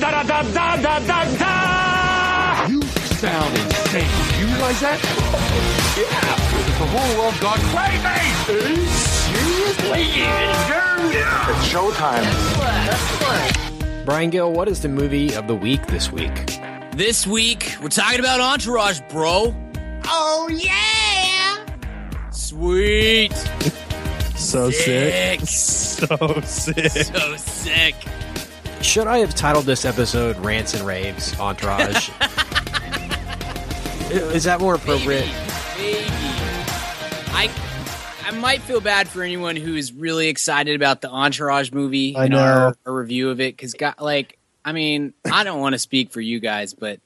da da da da da da da. You sound insane. You realize that? Yeah. The whole world gone crazy. Seriously? It's showtime. Brian Gill, what is the movie of the week this week? This week, we're talking about Entourage, bro. Oh yeah! Sweet. So sick. Sick. So sick. So sick. Should I have titled this episode Rants and Raves Entourage? is that more appropriate? Maybe. Maybe. I I might feel bad for anyone who is really excited about the Entourage movie I and know. our, our review of it because, like, I mean, I don't want to speak for you guys, but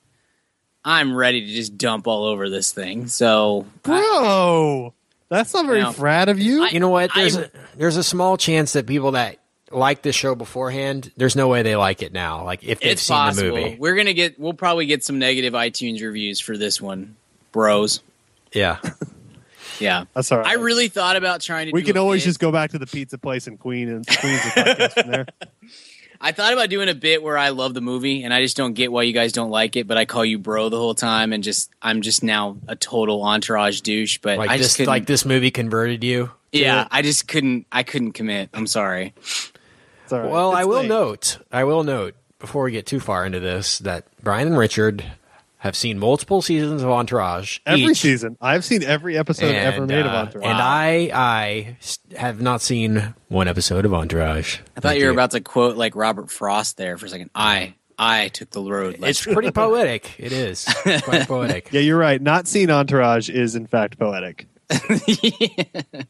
I'm ready to just dump all over this thing. So, Bro, that's not very Now, frat of you. I- You know what? There's I- a, there's a small chance that people that like this show beforehand, there's no way they like it now. Like if they've it's seen possible. the movie. We're gonna get. We'll probably get some negative iTunes reviews for this one, bros. Yeah. Yeah. that's all right. I really thought about trying to. we do can a always bit. just go back to the pizza place in Queen and Queens and podcast from there. I thought about doing a bit where I love the movie and I just don't get why you guys don't like it, but I call you bro the whole time and just I'm just now a total entourage douche. But Like I this just couldn't, like this movie converted you. yeah, it? I just couldn't I couldn't commit. I'm sorry. It's all right. Well, I will late. note, I will note before we get too far into this that Brian and Richard have seen multiple seasons of Entourage. Every each, season, I've seen every episode and, ever made of uh, Entourage. And I, I have not seen one episode of Entourage. I thought you were about to quote like Robert Frost there for a second. I I took the road. It's pretty poetic. It is It's quite poetic. yeah, you're right. Not seeing Entourage is in fact poetic.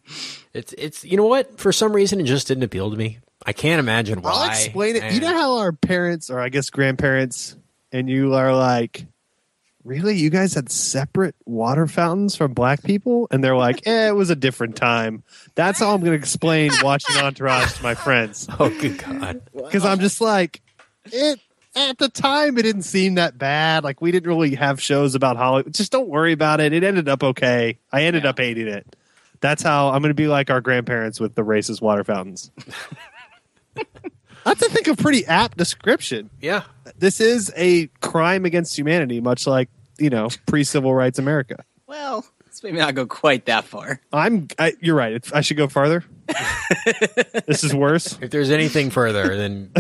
It's it's you know what? For some reason, it just didn't appeal to me. I can't imagine why. I'll explain it. You know how our parents, or I guess grandparents, and you are like, really? You guys had separate water fountains from black people? And they're like, eh, it was a different time. That's how I'm going to explain watching Entourage to my friends. Oh, good God! Because I'm just like, it. At the time, it didn't seem that bad. Like we didn't really have shows about Hollywood. Just don't worry about it. It ended up okay. I ended Yeah. up hating it. That's how I'm going to be like our grandparents with the racist water fountains. That's I think a pretty apt description. Yeah, This is a crime against humanity, much like you know pre-civil rights America. well, let's maybe not go quite that far. I'm. I, you're right. I should go farther. this is worse. if there's anything further, then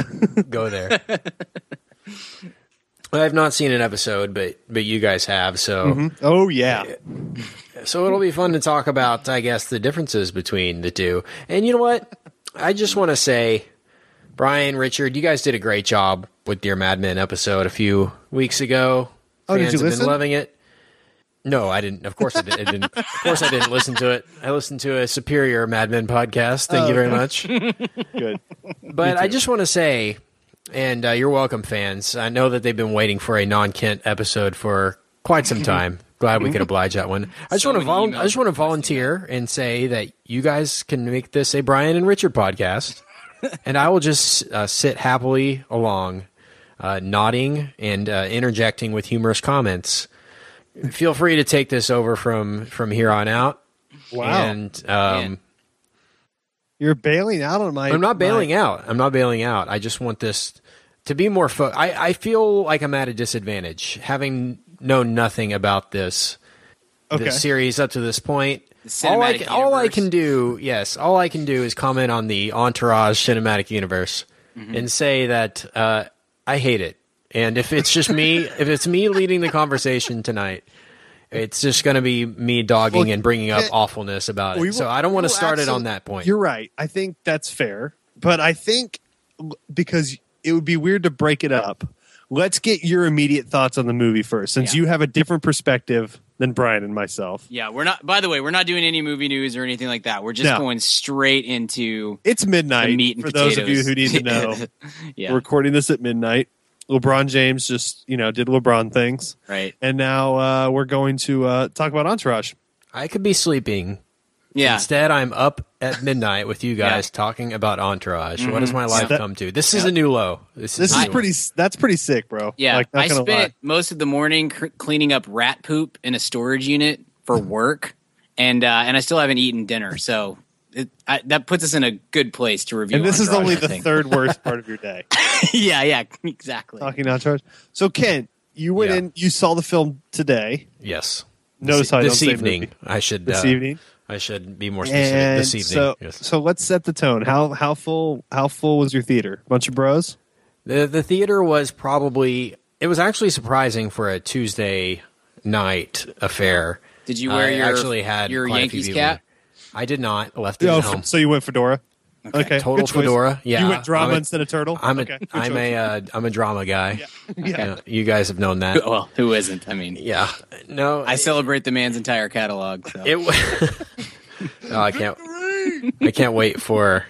go there. I've not seen an episode, but but you guys have, so mm-hmm. Oh yeah. so it'll be fun to talk about, I guess, the differences between the two. And you know what? I just want to say, Brian, Richard, you guys did a great job with your Mad Men episode a few weeks ago. Oh, did Fans you have listen? been loving it. No, I didn't. Of course, I, did, I didn't. Of course, I didn't listen to it. I listened to a superior Mad Men podcast. Thank you oh. very much. Good. But I just want to say, and uh, you're welcome, fans. I know that they've been waiting for a non-Kent episode for quite some time. Glad we could oblige that one. I just So want to vol- I just want to volunteer and say that you guys can make this a Brian and Richard podcast, and I will just uh, sit happily along, uh, nodding and uh, interjecting with humorous comments. Feel free to take this over from from here on out. Wow. And um, Man. You're bailing out on my. I'm not bailing my- out. I'm not bailing out. I just want this to be more. Fo- I I feel like I'm at a disadvantage having known nothing about this Okay. this series up to this point. All I can, all I can do, yes, all I can do is comment on the Entourage cinematic universe Mm-hmm. and say that uh, I hate it. And if it's just me, if it's me leading the conversation tonight, it's just going to be me dogging Well, and bringing up eh, awfulness about it. we so I don't want to start it on that point. You're right. I think that's fair, but I think because it would be weird to break it up. Let's get your immediate thoughts on the movie first, since Yeah. you have a different perspective than Brian and myself. Yeah, we're not. By the way, we're not doing any movie news or anything like that. We're just No. going straight into It's midnight the meat and for those of you who need to know. yeah, We're recording this at midnight. LeBron James just, you know, did LeBron things, right. and now uh, we're going to uh, talk about Entourage. I could be sleeping. Yeah, Instead, I'm up at midnight with you guys talking about Entourage. What does my life That- come to? This is a new low. This, This a is pretty. That's pretty sick, bro. yeah. like, I spent lie. most of the morning cr- cleaning up rat poop in a storage unit for work, and uh, and I still haven't eaten dinner. So it, I, that puts us in a good place to review. And this is only I the think. third worst part of your day. yeah, yeah, exactly. Talking Entourage. So Ken, you went Yeah. in. You saw the film today. Yes. Notice how I this evening. I should This uh, evening. I should be more specific. And this evening. so, yes. so let's set the tone. How how full how full was your theater? Bunch of bros. The the theater was probably it was actually surprising for a Tuesday night affair. Did you wear I your actually had your quite Yankees cap? There. I did not. I left it Oh, at home. so you went fedora. Okay, Total good choice. fedora. Yeah, you went drama a- instead of turtle. I'm a okay, good am choice. a uh, I'm a drama guy. yeah. Yeah, you guys have known that. Well, who isn't? I mean, Yeah. No, I celebrate the man's entire catalog. So. It. oh, I can't. I can't wait for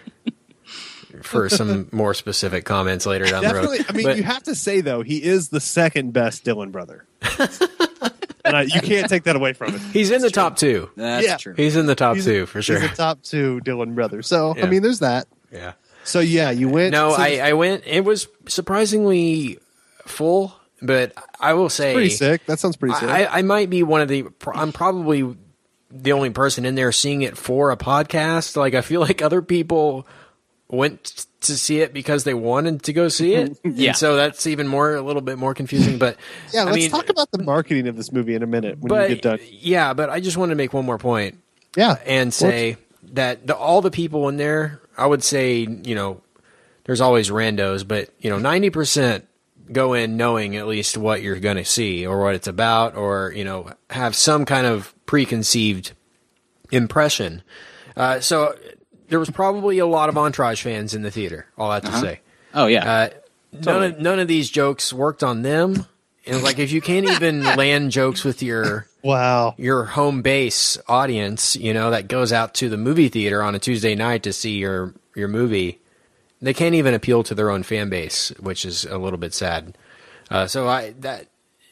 for some more specific comments later down Definitely. the road. I mean, But- you have to say though, he is the second best Dylan brother, and I, you can't take that away from him. he's in the top two. That's Yeah. true. He's in the top He's two for sure. He's a top two Dylan brother. So Yeah. I mean, there's that. yeah. So yeah, you went. No, so I, I went. It was surprisingly full, but I will say, pretty sick. That sounds pretty sick. I, I might be one of the. I'm probably the only person in there seeing it for a podcast. Like I feel like other people went to see it because they wanted to go see it. Yeah. And so that's even more a little bit more confusing. But yeah, I let's mean, talk about the marketing of this movie in a minute when But you get done. yeah, but I just wanted to make one more point Yeah, and say that the, all the people in there, I would say, you know, there's always randos, but you know, ninety percent go in knowing at least what you're going to see or what it's about, or you know, have some kind of preconceived impression. Uh, so there was probably a lot of Entourage fans in the theater. All that to say. Oh yeah. Uh, none of none of these jokes worked on them. And like, if you can't even land jokes with your Wow. your home base audience, you know, that goes out to the movie theater on a Tuesday night to see your your movie, they can't even appeal to their own fan base, which is a little bit sad. Uh, so I that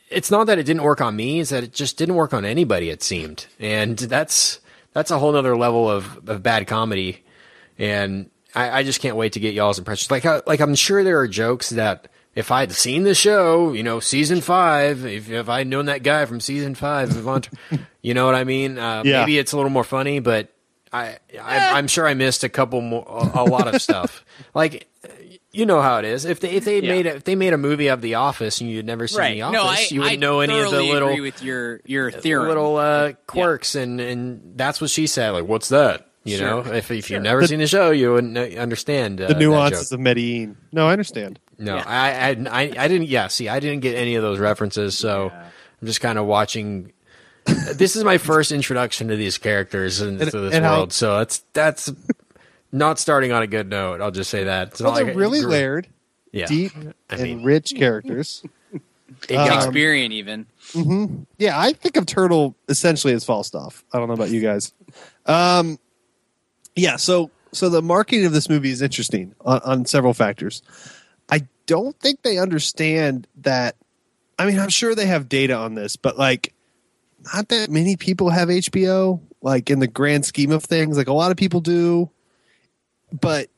it's not that it didn't work on me; it's that it just didn't work on anybody. It seemed, and that's that's a whole nother level of, of bad comedy. And I, I just can't wait to get y'all's impressions. Like, I, like I'm sure there are jokes that if I'd seen the show, you know, season five, if, if I'd known that guy from season five, of Ont- you know what I mean? Uh, Yeah. Maybe it's a little more funny, but I, I I'm sure I missed a couple more, a, a lot of stuff. Like, you know how it is. If they if they Yeah. made a, if they made a movie of The Office and you'd never seen right. The Office, No, I, you wouldn't I know any of the little agree with your your theory. little uh, quirks, and and that's what she said. Like, what's that? You Sure. know, if if you've never seen the show, you wouldn't understand uh, The that nuances of Medellin. No, I understand. No, Yeah. I, I I I didn't. Yeah, see, I didn't get any of those references, so I'm just kind of watching. this is my first introduction to these characters and, And- to this and how- world, so that's that's not starting on a good note. I'll just say that. It's Well, they're like- really layered, yeah. deep, I and mean- rich characters. It got- Shakespearean even. Yeah, I think of Turtle essentially as Falstaff. I don't know about you guys. Um, yeah, so so the marketing of this movie is interesting on, on several factors. I don't think they understand that. I mean, I'm sure they have data on this, but like, not that many people have HBO. Like in the grand scheme of things, like a lot of people do. But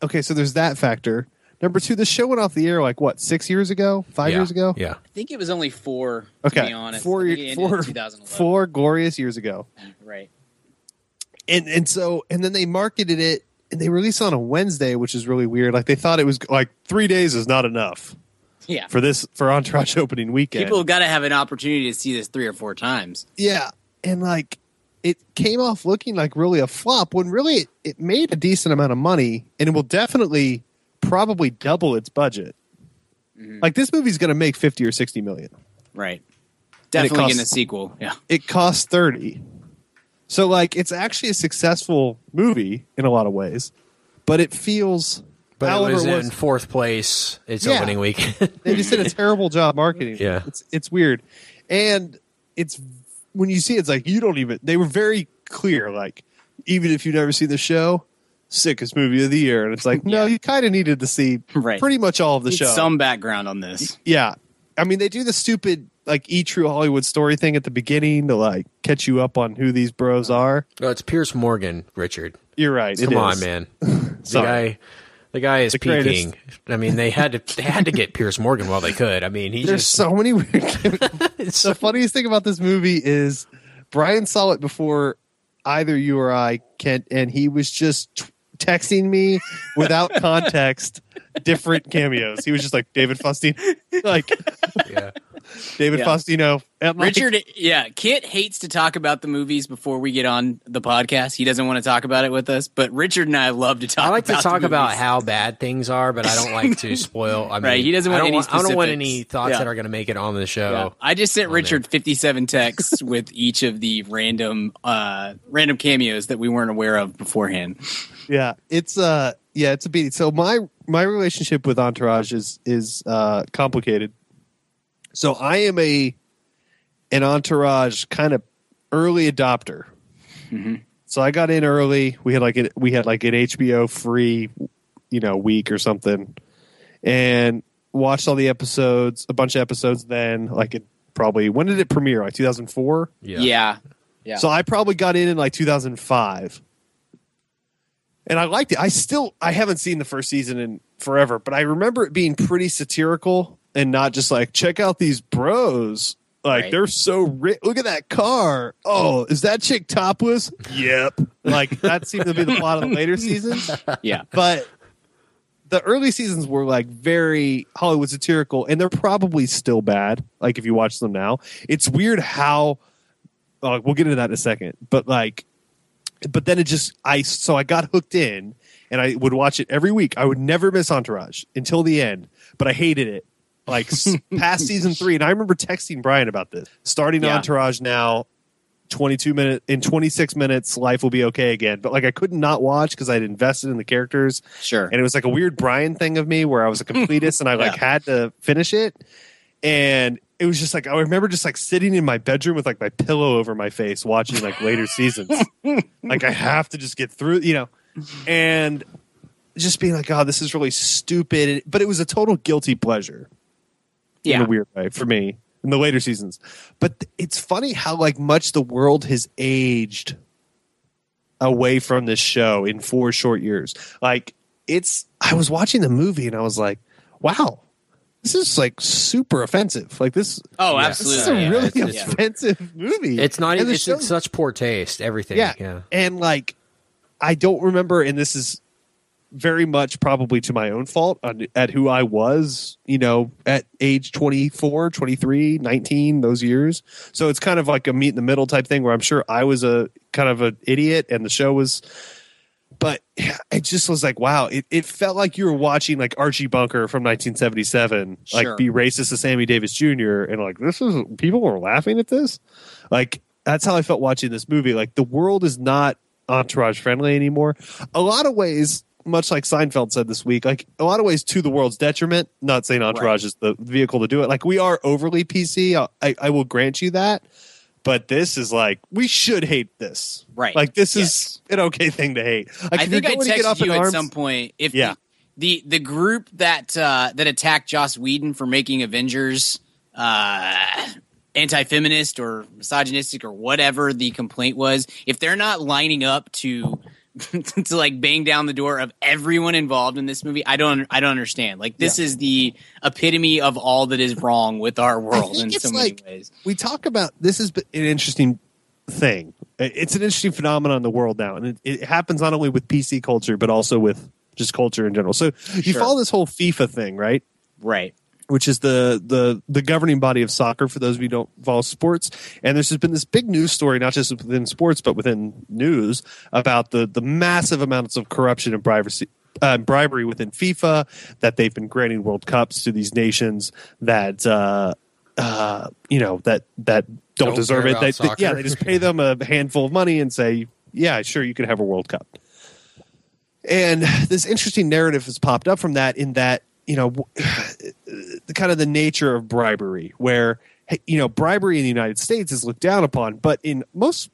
okay, so there's that factor. Number two, the show went off the air like what six years ago, five yeah, years ago. Yeah. I think it was only four. To Okay, be honest, four, I think it ended in four, 2011. four glorious years ago, Right. And and so and then they marketed it and they released it on a Wednesday, which is really weird. Like they thought it was like three days is not enough Yeah. for this for Entourage opening weekend. People got to have an opportunity to see this three or four times. yeah, and like it came off looking like really a flop when really it, it made a decent amount of money and it will definitely probably double its budget. Mm-hmm. Like this movie's going to make fifty or sixty million. Right. Definitely costs- getting a sequel. Yeah. it costs 30 so like it's actually a successful movie in a lot of ways but it feels But however it was, it was in fourth place its Yeah. opening weekend. they just did a terrible job marketing Yeah. it's it's weird and it's when you see it, it's like you don't even they were very clear like even if you've never see the show sickest movie of the year and it's like no you kind of needed to see Right. pretty much all of the Need show some background on this. yeah i mean they do the stupid like e true hollywood story thing at the beginning to like catch you up on who these bros are no, it's Piers Morgan, Richard. You're right. it Come on, is. man. The guy, the guy is The greatest. peaking. I mean, they had to they had to get Piers Morgan while they could. I mean, he There's just so many weird. the funniest thing about this movie is Brian saw it before either you or I, Kent, and he was just t- texting me without context different cameos. He was just like David Faustino, like Yeah. David Yeah. Faustino. And like, Richard, yeah, Kit hates to talk about the movies before we get on the podcast. He doesn't want to talk about it with us, but Richard and I love to talk. I like to about the talk about how bad things are, but I don't like to spoil. I mean, Right, he doesn't want I don't any I don't want any thoughts Yeah. that are going to make it on the show. Yeah. I just sent on Richard 57 texts with each of the random uh random cameos that we weren't aware of beforehand. yeah, it's uh, yeah, it's a beat. So my my relationship with Entourage is is uh complicated. So I am a an Entourage kind of early adopter. Mm-hmm. So I got in early. We had like an, we had like an HBO free, you know, week or something, and watched all the episodes, a bunch of episodes. Then like it probably when did it premiere? Like two thousand four. Yeah. Yeah. Yeah. So I probably got in in like 2005. And I liked it. I still I haven't seen the first season in forever, but I remember it being pretty satirical and not just like check out these bros. Like Right. they're so rich. Look at that car. Oh, is that chick topless? Yep. Like that seemed to be the plot of the later seasons. yeah. But the early seasons were like very Hollywood satirical, and they're probably still bad. Like if you watch them now, it's weird how. Uh, we'll get into that in a second, but like, but then it just I so I got hooked in, and I would watch it every week. I would never miss Entourage until the end, but I hated it. Like past season three, and I remember texting Brian about this. Starting Yeah. Entourage now, 22 minutes in 26 minutes life will be okay again but like i couldn't not watch because i'd invested in the characters Sure. and it was like a weird brian thing of me where i was a completist and i like Yeah. had to finish it and it was just like i remember just like sitting in my bedroom with like my pillow over my face watching like later seasons like i have to just get through you know and just being like oh this is really stupid but it was a total guilty pleasure in a weird way for me in the later seasons. But th- it's funny how like much the world has aged away from this show in four short years. Like it's I was watching the movie and I was like, wow, this is like super offensive. Like this Oh, absolutely. this is a yeah. really it's- it's- offensive movie. It's not. Even the It's, show- such poor taste. Everything. yeah. Yeah. And like, I don't remember, and this is very much probably to my own fault on, at who I was, you know, at age 24, 23, 19, those years. So it's kind of like a meet in the middle type thing where I'm sure I was a kind of an idiot and the show was, but it just was like, wow, it, it felt like you were watching like Archie Bunker from 1977, Sure. like be racist to Sammy Davis Jr. And like, this is, people were laughing at this. Like, that's how I felt watching this movie. Like, the world is not entourage friendly anymore. A lot of ways, much like Seinfeld said this week, like a lot of ways to the world's detriment. Not saying entourage is the vehicle to do it. Like we are overly PC. I, I, will grant you that. But this is like we should hate this. Right. Like this Yes. is an okay thing to hate. Like I think I going get up texted you at arms, some point if Yeah. the, the the group that uh, that attacked Joss Whedon for making Avengers uh, anti-feminist or misogynistic or whatever the complaint was, if they're not lining up to to like bang down the door of everyone involved in this movie, I don't I don't understand. Like this is the epitome of all that is wrong with our world in so like- ways. we talk about this is an interesting thing. It's an interesting phenomenon in the world now, and it, it happens not only with PC culture but also with just culture in general. So you Sure. follow this whole FIFA thing, right? Right. Which is the the the governing body of soccer for those of you who don't follow sports. And there's just been this big news story, not just within sports but within news, about the the massive amounts of corruption and bribery. Uh, bribery within FIFA that they've been granting World Cups to these nations that uh, uh, you know that that don't, Don't deserve it. They, they- yeah, they just pay them a handful of money and say, "Yeah, sure, you can have a World Cup." And this interesting narrative has popped up from that in that, you know, the kind of the nature of bribery, where, you know, bribery in the United States is looked down upon, but in most,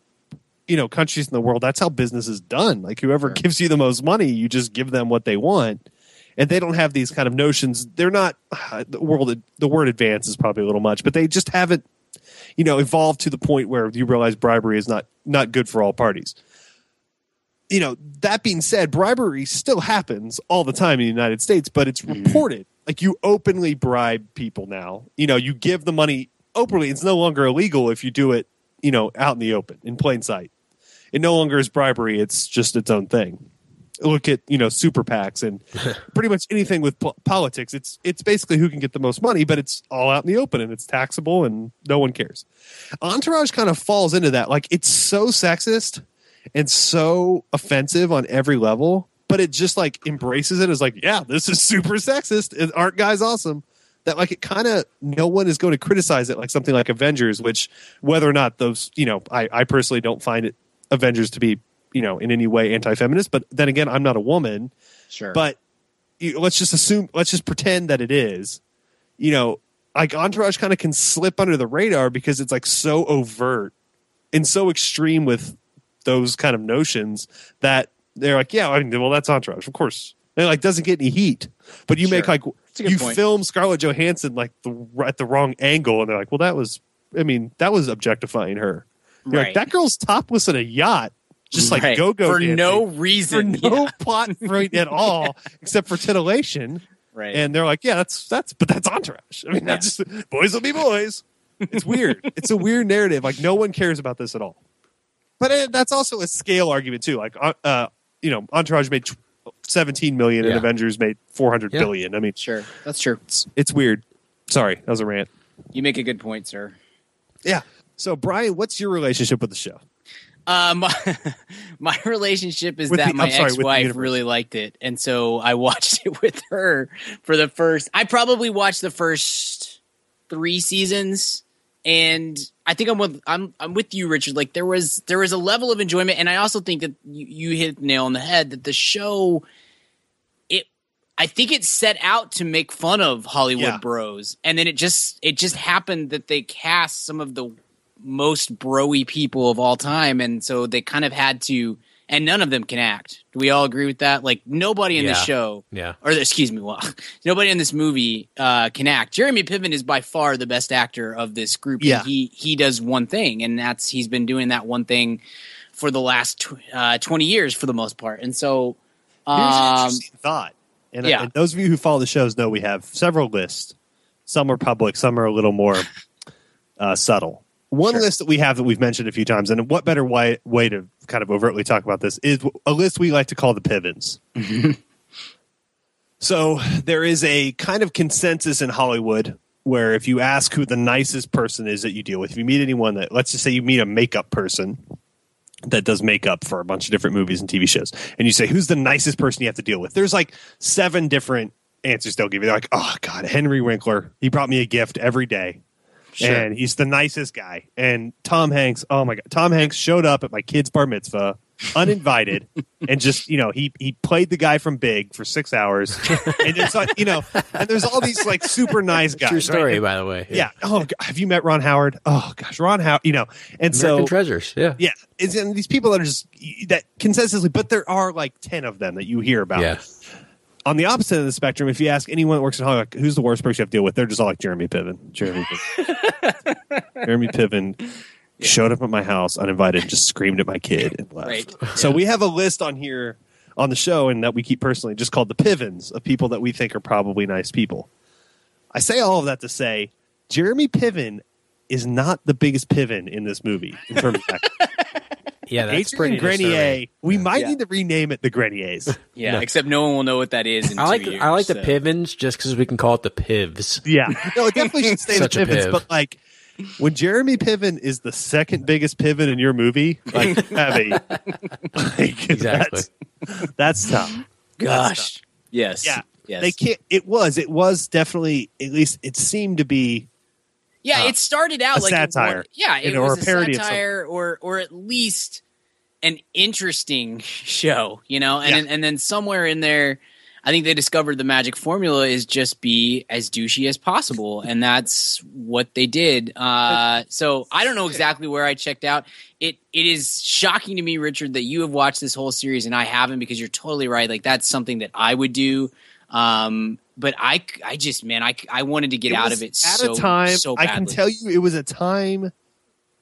you know, countries in the world, that's how business is done. Like whoever gives you the most money, you just give them what they want. And they don't have these kind of notions. They're not the world. The word advance is probably a little much, but they just haven't, you know, evolved to the point where you realize bribery is not not good for all parties you know, that being said, bribery still happens all the time in the United States, but it's hmm. reported. Like you openly bribe people now. You know, you give the money openly. It's no longer illegal if you do it, you know, out in the open, in plain sight. it no longer is bribery; it's just its own thing. Look at you know super PACs and pretty much anything with po- politics. It's it's basically who can get the most money, but it's all out in the open and it's taxable and no one cares. Entourage kind of falls into that. Like it's so sexist and so offensive on every level, but it just like embraces it as like, yeah, this is super sexist. Aren't guys awesome? That like it kind of no one is going to criticize it like something like Avengers, which whether or not those you know I I personally don't find it Avengers to be you know in any way anti-feminist, but then again I'm not a woman, Sure. but you, let's just assume let's just pretend that it is you know like entourage kind of can slip under the radar because it's like so overt and so extreme with those kind of notions that they're like yeah i mean well that's entourage of course and it like doesn't get any heat but you make like you point. film scarlett johansson like the at the wrong angle and they're like well that was i mean that was objectifying her you're Right. like that girl's topless in a yacht just like Right. go go for no reason. for no Yeah. plot point at all except for titillation. Right. And they're like, yeah, that's that's, but that's entourage. I mean, that's just boys will be boys. It's weird. it's a weird narrative. Like no one cares about this at all. But it, that's also a scale argument too. Like, uh, uh, you know, Entourage made tw- 17 million and Avengers made four hundred Yeah. billion. I mean, sure. That's true. it's, it's weird. Sorry, that was a rant. You make a good point, sir. Yeah. So, Brian, what's your relationship with the show? Uh, my, my relationship is With that the- my sorry, ex-wife really liked it, and so I watched it with her for the first. I probably watched the first three seasons, and I think I'm with I'm I'm with you, Richard. Like there was there was a level of enjoyment, and I also think that you, you hit the nail on the head that the show. It, I think it set out to make fun of Hollywood Yeah. bros, and then it just it just happened that they cast some of the most broy people of all time, and so they kind of had to. And none of them can act. Do we all agree with that? Like nobody in the Yeah. show, Yeah. or excuse me, well, nobody in this movie uh, can act. Jeremy Piven is by far the best actor of this group. and Yeah. he he does one thing, and that's he's been doing that one thing for the last tw- uh, twenty years for the most part. And so, Here's an um, interesting thought. And, yeah. and those of you who follow the shows know we have several lists. Some are public, some are a little more uh, subtle. One Sure. list that we have that we've mentioned a few times, and what better way, way to kind of overtly talk about this is a list we like to call the Pivens. so there is a kind of consensus in Hollywood where if you ask who the nicest person is that you deal with, if you meet anyone that, let's just say you meet a makeup person, that does makeup for a bunch of different movies and TV shows. And you say, who's the nicest person you have to deal with? There's like seven different answers they'll give you. They're like, oh, God, Henry Winkler. He brought me a gift every day. And he's the nicest guy. And Tom Hanks, oh my God. Tom Hanks showed up at my kid's bar mitzvah uninvited and just, you know, he, he played the guy from Big for six hours. and there's like, you know, and there's all these like super nice guys. True story, And- by the way. yeah. Oh, God, have you met Ron Howard? Oh, gosh, Ron Howard, you know, and American so. treasures. Yeah. Yeah, it's and these people that are just that consensusly, but there are like ten of them that you hear about. Yeah. On the opposite end of the spectrum, if you ask anyone that works in Hollywood, like, who's the worst person you have to deal with, they're just all like Jeremy Piven. Jeremy Piven. Jeremy Piven showed up at my house uninvited, and just screamed at my kid and left. Right. So we have a list on here on the show, and that we keep personally, just called the Pivens of people that we think are probably nice people. I say all of that to say Jeremy Piven is not the biggest Piven in this movie in terms of. Yeah, that's Adrian pretty Grenier. disturbing. We might Yeah. need to rename it the Greniers. yeah, No. except no one will know what that is. In I like two years, I like the so. Pivens just because we can call it the Pivs. yeah, no, it definitely should stay the a Pivens. Piv. But like, when Jeremy Piven is the second biggest Piven in your movie, like, have a like, Exactly. That's, that's tough. Gosh, yes, Yeah, yes. they can't. It was. It was definitely. At least it seemed to be. Yeah, uh, it started out a like satire, yeah, it or was a a parody of satire, or or at least an interesting show, you know. And Yeah. and, and then somewhere in there, I think they discovered the magic formula is just be as douchey as possible, and that's what they did. Uh, so I don't know exactly where I checked out. It it is shocking to me, Richard, that you have watched this whole series and I haven't, because you're totally right. Like that's something that I would do. Um, but I, I just man, I, I wanted to get out of it at so, a time. So I can tell you, it was a time.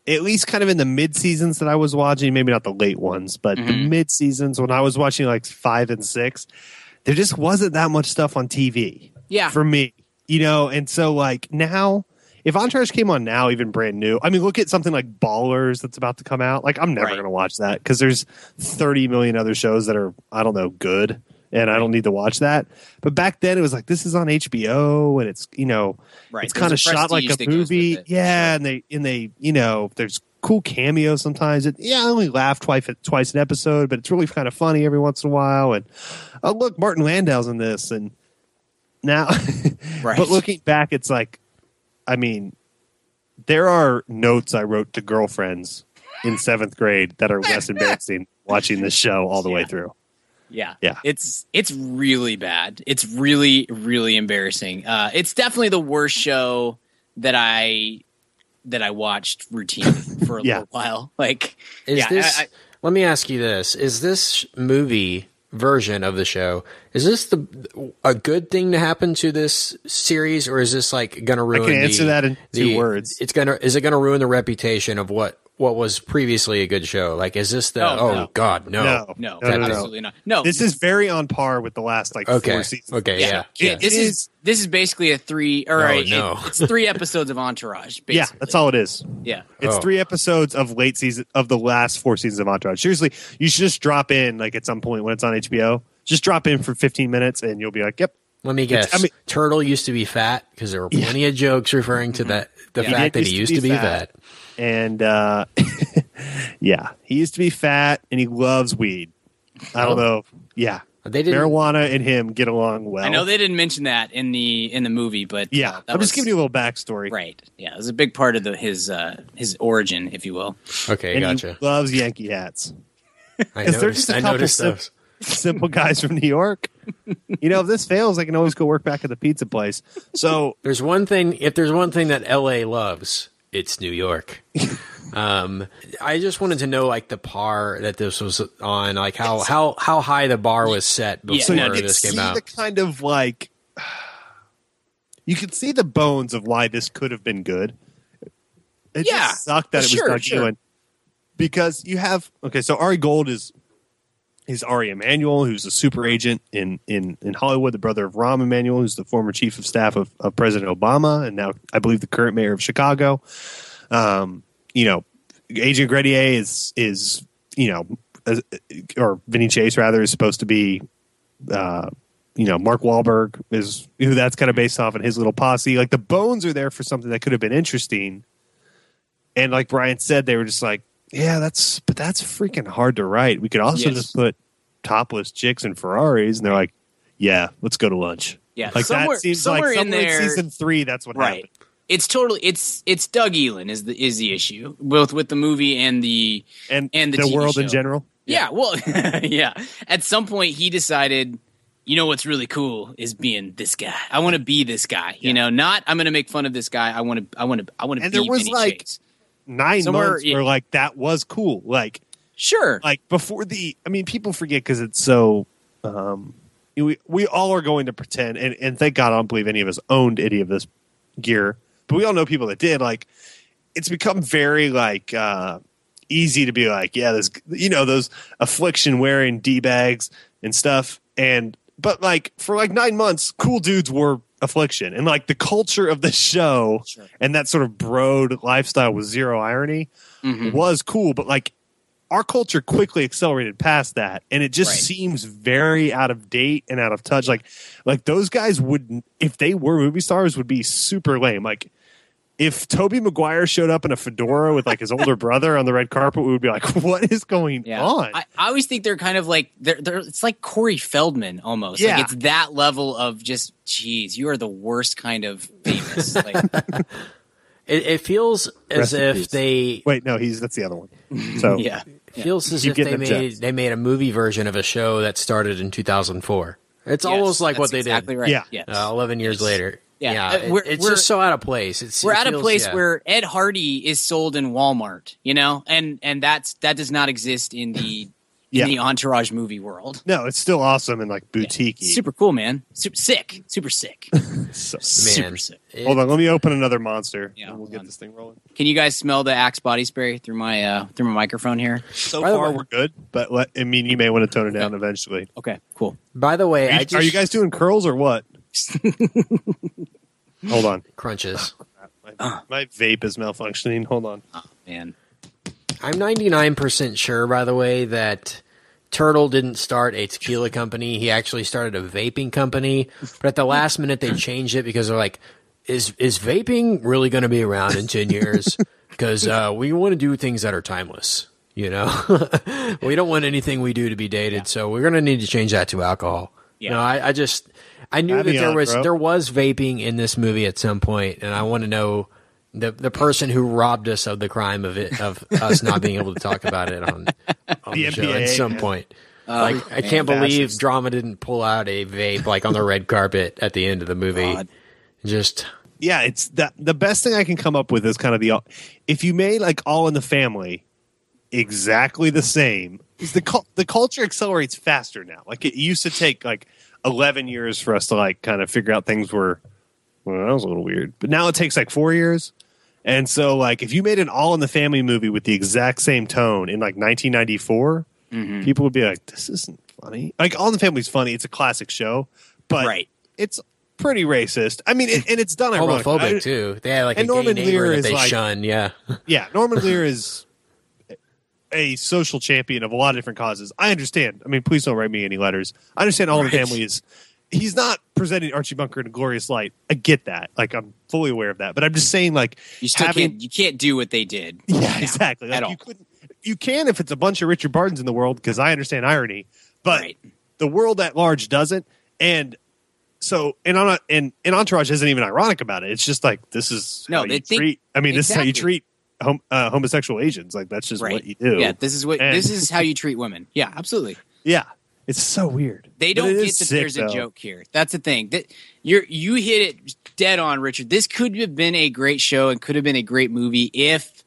At least, kind of in the mid seasons that I was watching, maybe not the late ones, but the Mhm. mid seasons when I was watching like five and six, there just wasn't that much stuff on TV. Yeah. for me, you know. And so, like now, if Entourage came on now, even brand new, I mean, look at something like Ballers that's about to come out. Like, I'm never Right. going to watch that because there's 30 million other shows that are, I don't know, good, and I don't need to watch that. But back then, it was like this is on HBO, and it's you know, Right. it's kind of shot like a movie, yeah. sure. And they and they, you know, there's cool cameos sometimes. It, yeah, I only laugh twice twice an episode, but it's really kind of funny every once in a while. And oh, look, Martin Landau's in this, and now, Right. but looking back, it's like, I mean, there are notes I wrote to girlfriends in seventh grade that are less embarrassing watching this show all the way through. Yeah. Yeah. It's it's really bad. It's really really embarrassing. Uh it's definitely the worst show that I that I watched routine for a Yeah. little while. Like Is yeah, this? I- I- let me ask you this: Is this movie version of the show is this the a good thing to happen to this series, or is this like going to ruin? I can answer the- that in two the- words. It's gonna is it going to ruin the reputation of what what was previously a good show? Like, is this the? Oh, Oh, no. God, no. No. no, No, no, no. absolutely not. No. This is very on par with the last like Okay. four seasons. Okay. yeah. Yeah. It- yeah. this It is, is- this is basically a three or Oh, a- it- it's three episodes of Entourage basically. Yeah, that's all it is. Yeah. It's Oh. three episodes of late season of the last four seasons of Entourage. Seriously, you should just drop in like at some point when it's on HBO. Just drop in for 15 minutes and you'll be like, "Yep, Let me guess. I mean- Turtle used to be fat because there were plenty of jokes referring to that the Yeah. fact He that he used to be fat. And uh, yeah, he used to be fat and he loves weed. I don't Oh. know. Yeah, They didn't. marijuana and him get along well. I know they didn't mention that in the in the movie, but Yeah, uh, I'm was, just giving you a little backstory. right. Yeah, it was a big part of the his uh his origin, if you will. Okay, And gotcha. he loves Yankee hats. I Is there noticed. just a I couple noticed sim- those. Simple guys from New York. You know, if this fails, I can always go work back at the pizza place. So There's one thing. If there's one thing that L.A. loves, it's New York. um, I just wanted to know, like the par that this was on, like how how how high the bar was set before so you can this see came out. the kind of like you can see the bones of why this could have been good. It Yeah, just sucked that it was sure, Doug sure. Ewan. Because you have okay, so Ari Gold is is Ari Emanuel, who's a super agent in, in, in Hollywood, the brother of Rahm Emanuel, who's the former chief of staff of, of President Obama, and now I believe the current mayor of Chicago. Um, you know, Adrian Grenier is is you know, or Vinny Chase rather is supposed to be uh, you know, Mark Wahlberg is who that's kind of based off, and his little posse. Like the bones are there for something that could have been interesting. And like Brian said, they were just like, yeah, that's but that's freaking hard to write. We could also Yes. just put topless chicks and Ferraris, and they're like, yeah, let's go to lunch. Yeah, like somewhere- that seems somewhere like in somewhere in there- season three. That's what Right. happened. It's totally it's it's Doug Ellin is the is the issue both with the movie and the And, And the the, TV world in general. yeah well yeah at some point he decided you know what's really cool is being this guy I want to be this guy you know not I'm going to make fun of this guy I want to I want to I want to And be there was, like- Chase. Nine Somewhere- months where like that was cool. Like sure. like before the i mean people forget because it's so um we we all are going to pretend and, and thank god i don't believe any of us owned any of this gear but we all know people that did. Like it's become very like uh easy to be like yeah there's you know those affliction wearing d-bags and stuff. And but like for like nine months cool dudes wore affliction and like the culture of the show Sure. and that sort of broad lifestyle with zero irony Mhm. was cool, but like our culture quickly accelerated past that, and it just Right. seems very out of date and out of touch. Like, like those guys would, if they were movie stars, would be super lame. Like, if Tobey Maguire showed up in a fedora with like his older brother on the red carpet, we would be like, "What is going Yeah, on?" I, I always think they're kind of like they're, they're it's like Corey Feldman almost. Yeah. Like it's that level of just, geez, you are the worst kind of famous. like, It, it feels as Rest in if peace. they Wait, no, he's that's the other one. So yeah, it feels as Keep if they made jets. they made a movie version of a show that started in 2004. It's Yes, almost like what they exactly did. Right. Yeah. Uh, Eleven years Yes. later. Yeah. Yeah, Uh, it- we're- it's we're- just so out of place. It's we're it at a place yeah. where Ed Hardy is sold in Walmart, you know, and and that's that does not exist in the Yeah. in the Entourage movie world. no, it's still awesome and like Yeah. boutique. Super cool, man. Super sick. Super sick. So, Super man. sick. it- hold on, let me open another monster. Yeah, and we'll get on. this thing rolling. Can you guys smell the Axe body spray through my uh through my microphone here? So By far, way- we're good, but let, I mean, you may want to tone it down eventually. Okay, cool. By the way, Are I you, just are you guys doing curls or what? Hold on. crunches? My My vape is malfunctioning. Hold on. man. I'm 99% sure, by the way, that Turtle didn't start a tequila company. He actually started a vaping company. But at the last minute, they changed it because they're like, is, is vaping really going to be around in 10 years? Because uh, we want to do things that are timeless. You know, we don't want anything we do to be dated. So we're going to need to change that to alcohol. Yeah. No, I, I just, I knew that there on, was, bro. there was vaping in this movie at some point, and I want to know the the person who robbed us of the crime of it of us not being able to talk about it on, on the, The show at some man. point. Uh, like I can't man. believe Fascist. drama didn't pull out a vape like on the red carpet at the end of the movie. God. Just Yeah, it's the the best thing I can come up with is kind of the if you made like All in the Family exactly the same. Is the the culture accelerates faster now? Like it used to take like eleven years for us to like kind of figure out things were. Well, that was a little weird, but now it takes like four years. And so, like, if you made an All in the Family movie with the exact same tone in like 1994, mm-hmm. people would be like, "This isn't funny." Like, All in the Family's funny; it's a classic show, but Right. it's pretty racist. I mean, it, and it's done ironically. homophobic I- too. They had like and a gay Norman neighbor Lear that is they like- shun. Yeah, Yeah, Norman Lear is a social champion of a lot of different causes. I understand. I mean, please don't write me any letters. I understand All the Right. Family is. He's not presenting Archie Bunker in a glorious light. I get that. Like I'm fully aware of that. But I'm just saying, like You still having, can't you can't do what they did. Yeah, exactly. Like at all. you couldn't. You can if it's a bunch of Richard Bardens in the world because I understand irony, but Right. the world at large doesn't. And so, and on and, and Entourage isn't even ironic about it. It's just like this is No, how they you treat. I mean, this is how you treat hom- uh, homosexual Asians. Like that's just Right. what you do. Yeah, this is what And- this is how you treat women. Yeah, absolutely. Yeah, it's so weird. They don't get that sick, there's a joke here. That's the thing. That you're you hit it dead on, Richard. This could have been a great show and could have been a great movie if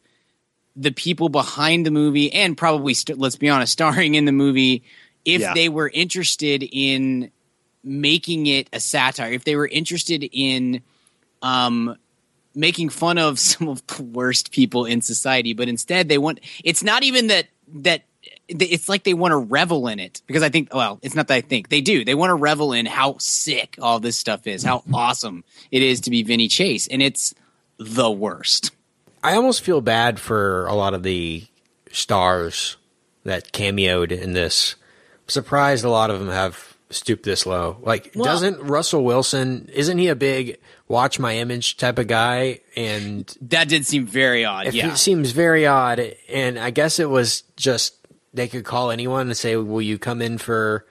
the people behind the movie and probably st- let's be honest, starring in the movie, if Yeah. they were interested in making it a satire, if they were interested in um making fun of some of the worst people in society, but instead they want it's not even that that it's like they want to revel in it because I think well, it's not that I think they do. They want to revel in how sick all this stuff is, how mm-hmm. awesome it is to be Vinny Chase, and it's the worst. I almost feel bad for a lot of the stars that cameoed in this. I'm surprised a lot of them have stooped this low. Like, Well- doesn't Russell Wilson? Isn't he a big watch my image type of guy? And That did seem very odd. yeah, it seems very odd, and I guess it was just they could call anyone and say, "Will you come in for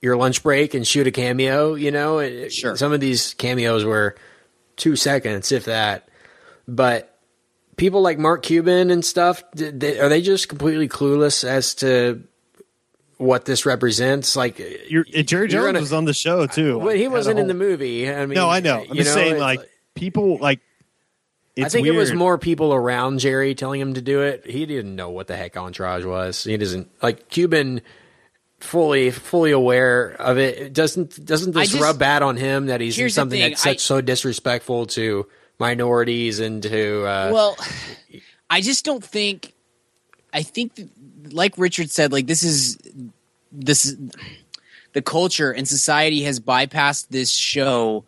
your lunch break and shoot a cameo?" You know, Sure. Some of these cameos were two seconds, if that. But people like Mark Cuban and stuff, they, are they just completely clueless as to what this represents? Like, You're, Jerry you're Jones gonna- was on the show too. well, he wasn't in the movie. I mean, No, I know. I'm you just saying, it's like people like. It's I think it was more people around Jerry telling him to do it. He didn't know what the heck Entourage was. He doesn't like Cuban fully fully aware of it. It doesn't doesn't this just- rub bad on him that he's in something thing, that's I- so disrespectful to minorities and to uh, well, I just don't think. I think, that, like Richard said, like this is this is, the culture and society has bypassed this show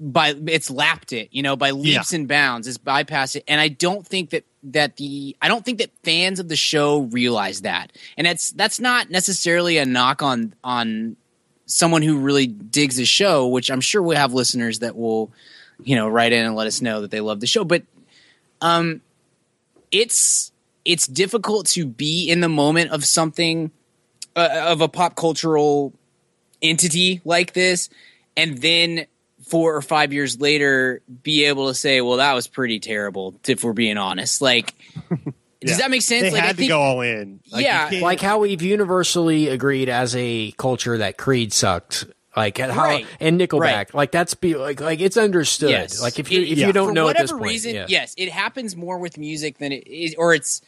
by it's lapped it, you know, by leaps and bounds. It's bypassed it, and I don't think that that the I don't think that fans of the show realize that, and that's that's not necessarily a knock on on someone who really digs the show, which I'm sure we have listeners that will, you know, write in and let us know that they love the show, but um, it's it's difficult to be in the moment of something uh, of a pop cultural entity like this and then four or five years later be able to say well that was pretty terrible if we're being honest like does Yeah. that make sense They like had I to think, go all in. Like, Yeah, like how we've universally agreed as a culture that Creed sucked. Like how Right. and Nickelback, Right. like that's be like like it's understood. Yes. Like if you It- if yeah. you don't for know at whatever this point, reason, yeah. yes, it happens more with music than it is, or it's.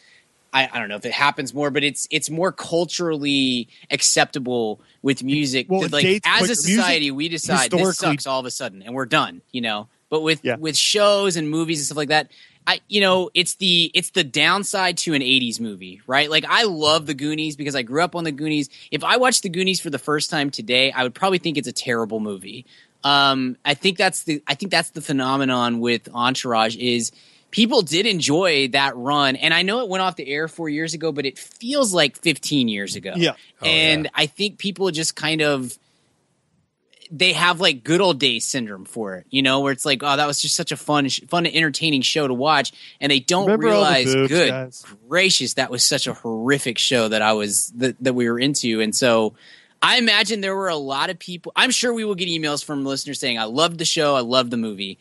I, I don't know if it happens more, but it's it's more culturally acceptable with music. Well, like dates as a society, music we decide this sucks all of a sudden, and we're done. You know, but with Yeah. with shows and movies and stuff like that, I you know it's the it's the downside to an '80s movie, right? Like I love the Goonies because I grew up on the Goonies. If I watched the Goonies for the first time today, I would probably think it's a terrible movie. Um, I think that's the I think that's the phenomenon with Entourage is people did enjoy that run, and I know it went off the air four years ago, but it feels like 15 years ago. Yeah. Oh, and yeah. I think people just kind of they have like good old days syndrome for it, you know, where it's like, oh, that was just such a fun, sh- fun, entertaining show to watch, and they don't Remember all the realize, boobs, good guys? gracious, that was such a horrific show that I was that, that we were into, and so I imagine there were a lot of people. I'm sure we will get emails from listeners saying, "I loved the show, I loved the movie."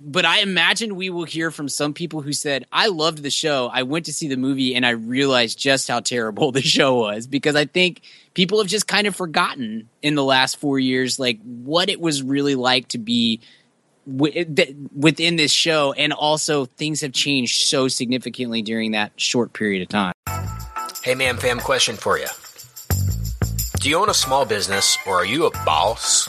But I imagine we will hear from some people who said, "I loved the show. I went to see the movie and I realized just how terrible the show was." Because I think people have just kind of forgotten in the last four years, like what it was really like to be wi- th- within this show, and also things have changed so significantly during that short period of time. Hey, man, fam, question for you. Do you own a small business or are you a boss?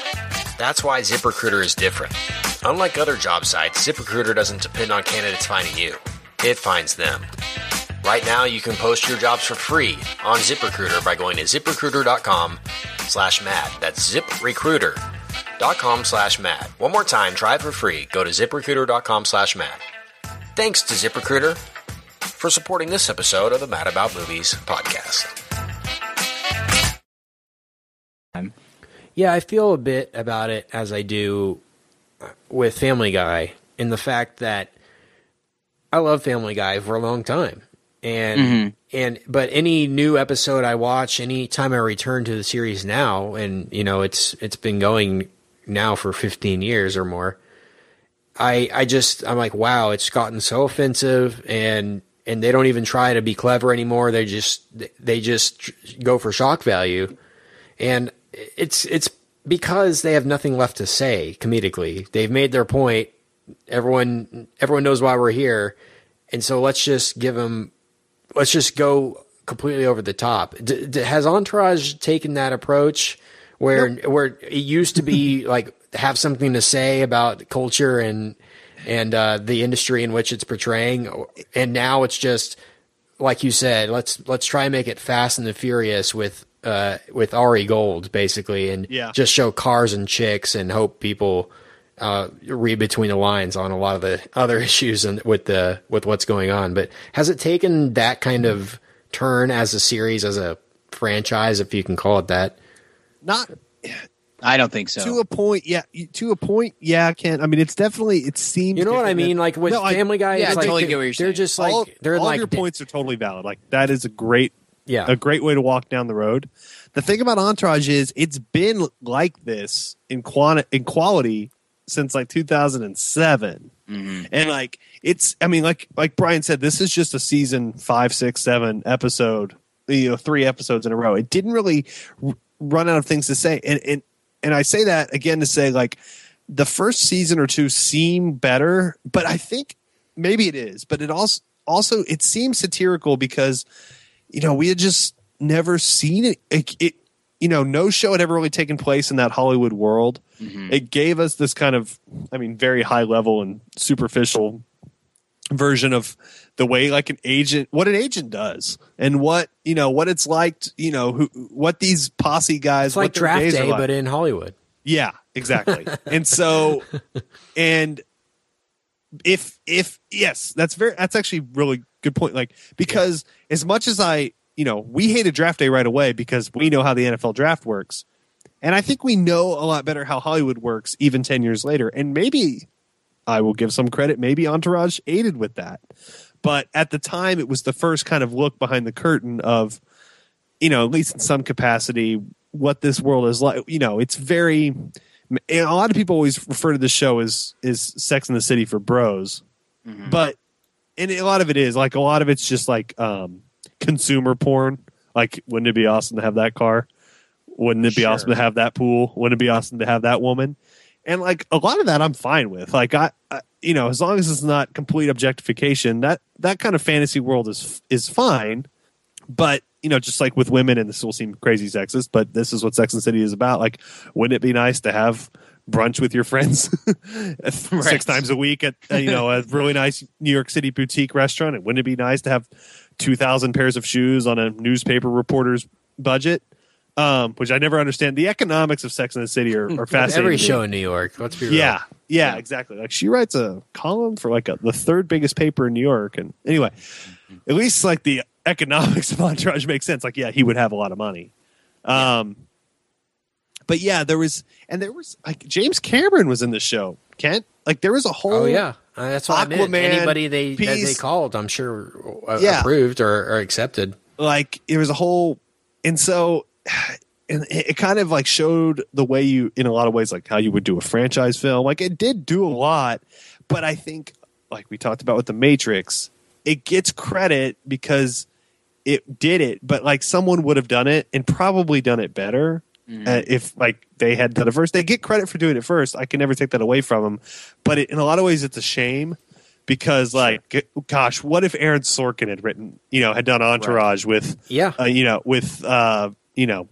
That's why ZipRecruiter is different. Unlike other job sites, ZipRecruiter doesn't depend on candidates finding you. It finds them. Right now, you can post your jobs for free on ZipRecruiter by going to ziprecruiter.com slash mad. That's ziprecruiter.com slash mad. One more time, try it for free. Go to ziprecruiter.com slash mad. Thanks to ZipRecruiter for supporting this episode of the Mad About Movies podcast. Yeah, I feel a bit about it as I do with Family Guy in the fact that I love Family Guy for a long time. And mm-hmm. and but any new episode I watch, any time I return to the series now, and you know it's it's been going now for 15 years or more. I I just I'm like wow, it's gotten so offensive and and they don't even try to be clever anymore. They just they just go for shock value. And it's it's because they have nothing left to say comedically. They've made their point. Everyone everyone knows why we're here. And so let's just give them let's just go completely over the top. D- d- has Entourage taken that approach where where it used to be like have something to say about culture and and uh, the industry in which it's portraying, and now it's just like you said. Let's let's try and make it Fast and the Furious with uh, with Ari Gold basically, and Yeah. just show cars and chicks and hope people uh, read between the lines on a lot of the other issues and with the with what's going on. But has it taken that kind of turn as a series, as a franchise, if you can call it that? Not I don't think so. to a point, yeah. To a point, yeah. I can't. I mean, it's definitely. It seems. You know what I different than- mean? Like with No, I- Family Guy, Yeah, it's I like totally they're, get what you're they're saying. just like all, they're all like your points are totally valid. Like that is a great, yeah. a great way to walk down the road. The thing about Entourage is it's been like this in quanti- in quality since like 2007, mm-hmm. and like it's. I mean, like like Brian said, this is just a season five, six, seven episode. You know, three episodes in a row. It didn't really r- run out of things to say, and and and I say that again to say like the first season or two seem better, but I think maybe it is, but it also also it seems satirical because you know we had just never seen it. It, it you know no show had ever really taken place in that Hollywood world. Mm-hmm. It gave us this kind of I mean very high level and superficial version of the way like an agent what an agent does and what you know what it's like to, you know who what these posse guys it's like what their draft days are day, like. but in Hollywood. Yeah, exactly. and so, and if if yes, that's very that's actually really good point. Like because as much as I you know we hated draft day right away because we know how the NFL draft works, and I think we know a lot better how Hollywood works even ten years later. And maybe I will give some credit. Maybe Entourage aided with that, but at the time it was the first kind of look behind the curtain of you know, at least in some capacity, what this world is like. You know, it's very. A lot of people always refer to this show as is Sex in the City for bros, mm-hmm. but and a lot of it is like a lot of it's just like um, consumer porn. Like, wouldn't it be awesome to have that car? Wouldn't it be Sure. awesome to have that pool? Wouldn't it be awesome to have that woman? and like a lot of that I'm fine with. Like I, I, you know, as long as it's not complete objectification, that that kind of fantasy world is is fine. But you know, just like with women, and this will seem crazy sexist, but this is what Sex and City is about. Like, wouldn't it be nice to have brunch with your friends six times a week at uh, you know a really nice New York City boutique restaurant? And wouldn't it be nice to have two thousand pairs of shoes on a newspaper reporter's budget? Um, which I never understand. The economics of Sex and the City are, are fascinating. Every show in New York. Let's be real. Yeah, yeah, exactly. Like she writes a column for like a, the third biggest paper in New York, and anyway, at least like the economics of Entourage makes sense. Like, yeah, he would have a lot of money. Um, but yeah, there was, and there was like James Cameron was in the show. Kent, like there was a whole. Oh yeah, Uh, that's what I meant. Aquaman Anybody they that they called, I'm sure, uh, Yeah. approved or, or accepted. like it was a whole and so and it, it kind of like showed the way you in a lot of ways like how you would do a franchise film like it did do a lot but i think like we talked about with the matrix it gets credit because it did it but like someone would have done it and probably done it better uh, if like they had done it first they get credit for doing it first. I can never take that away from them but it, in a lot of ways it's a shame because like gosh what if aaron sorkin had written you know had done entourage with Yeah. uh, you know with uh you know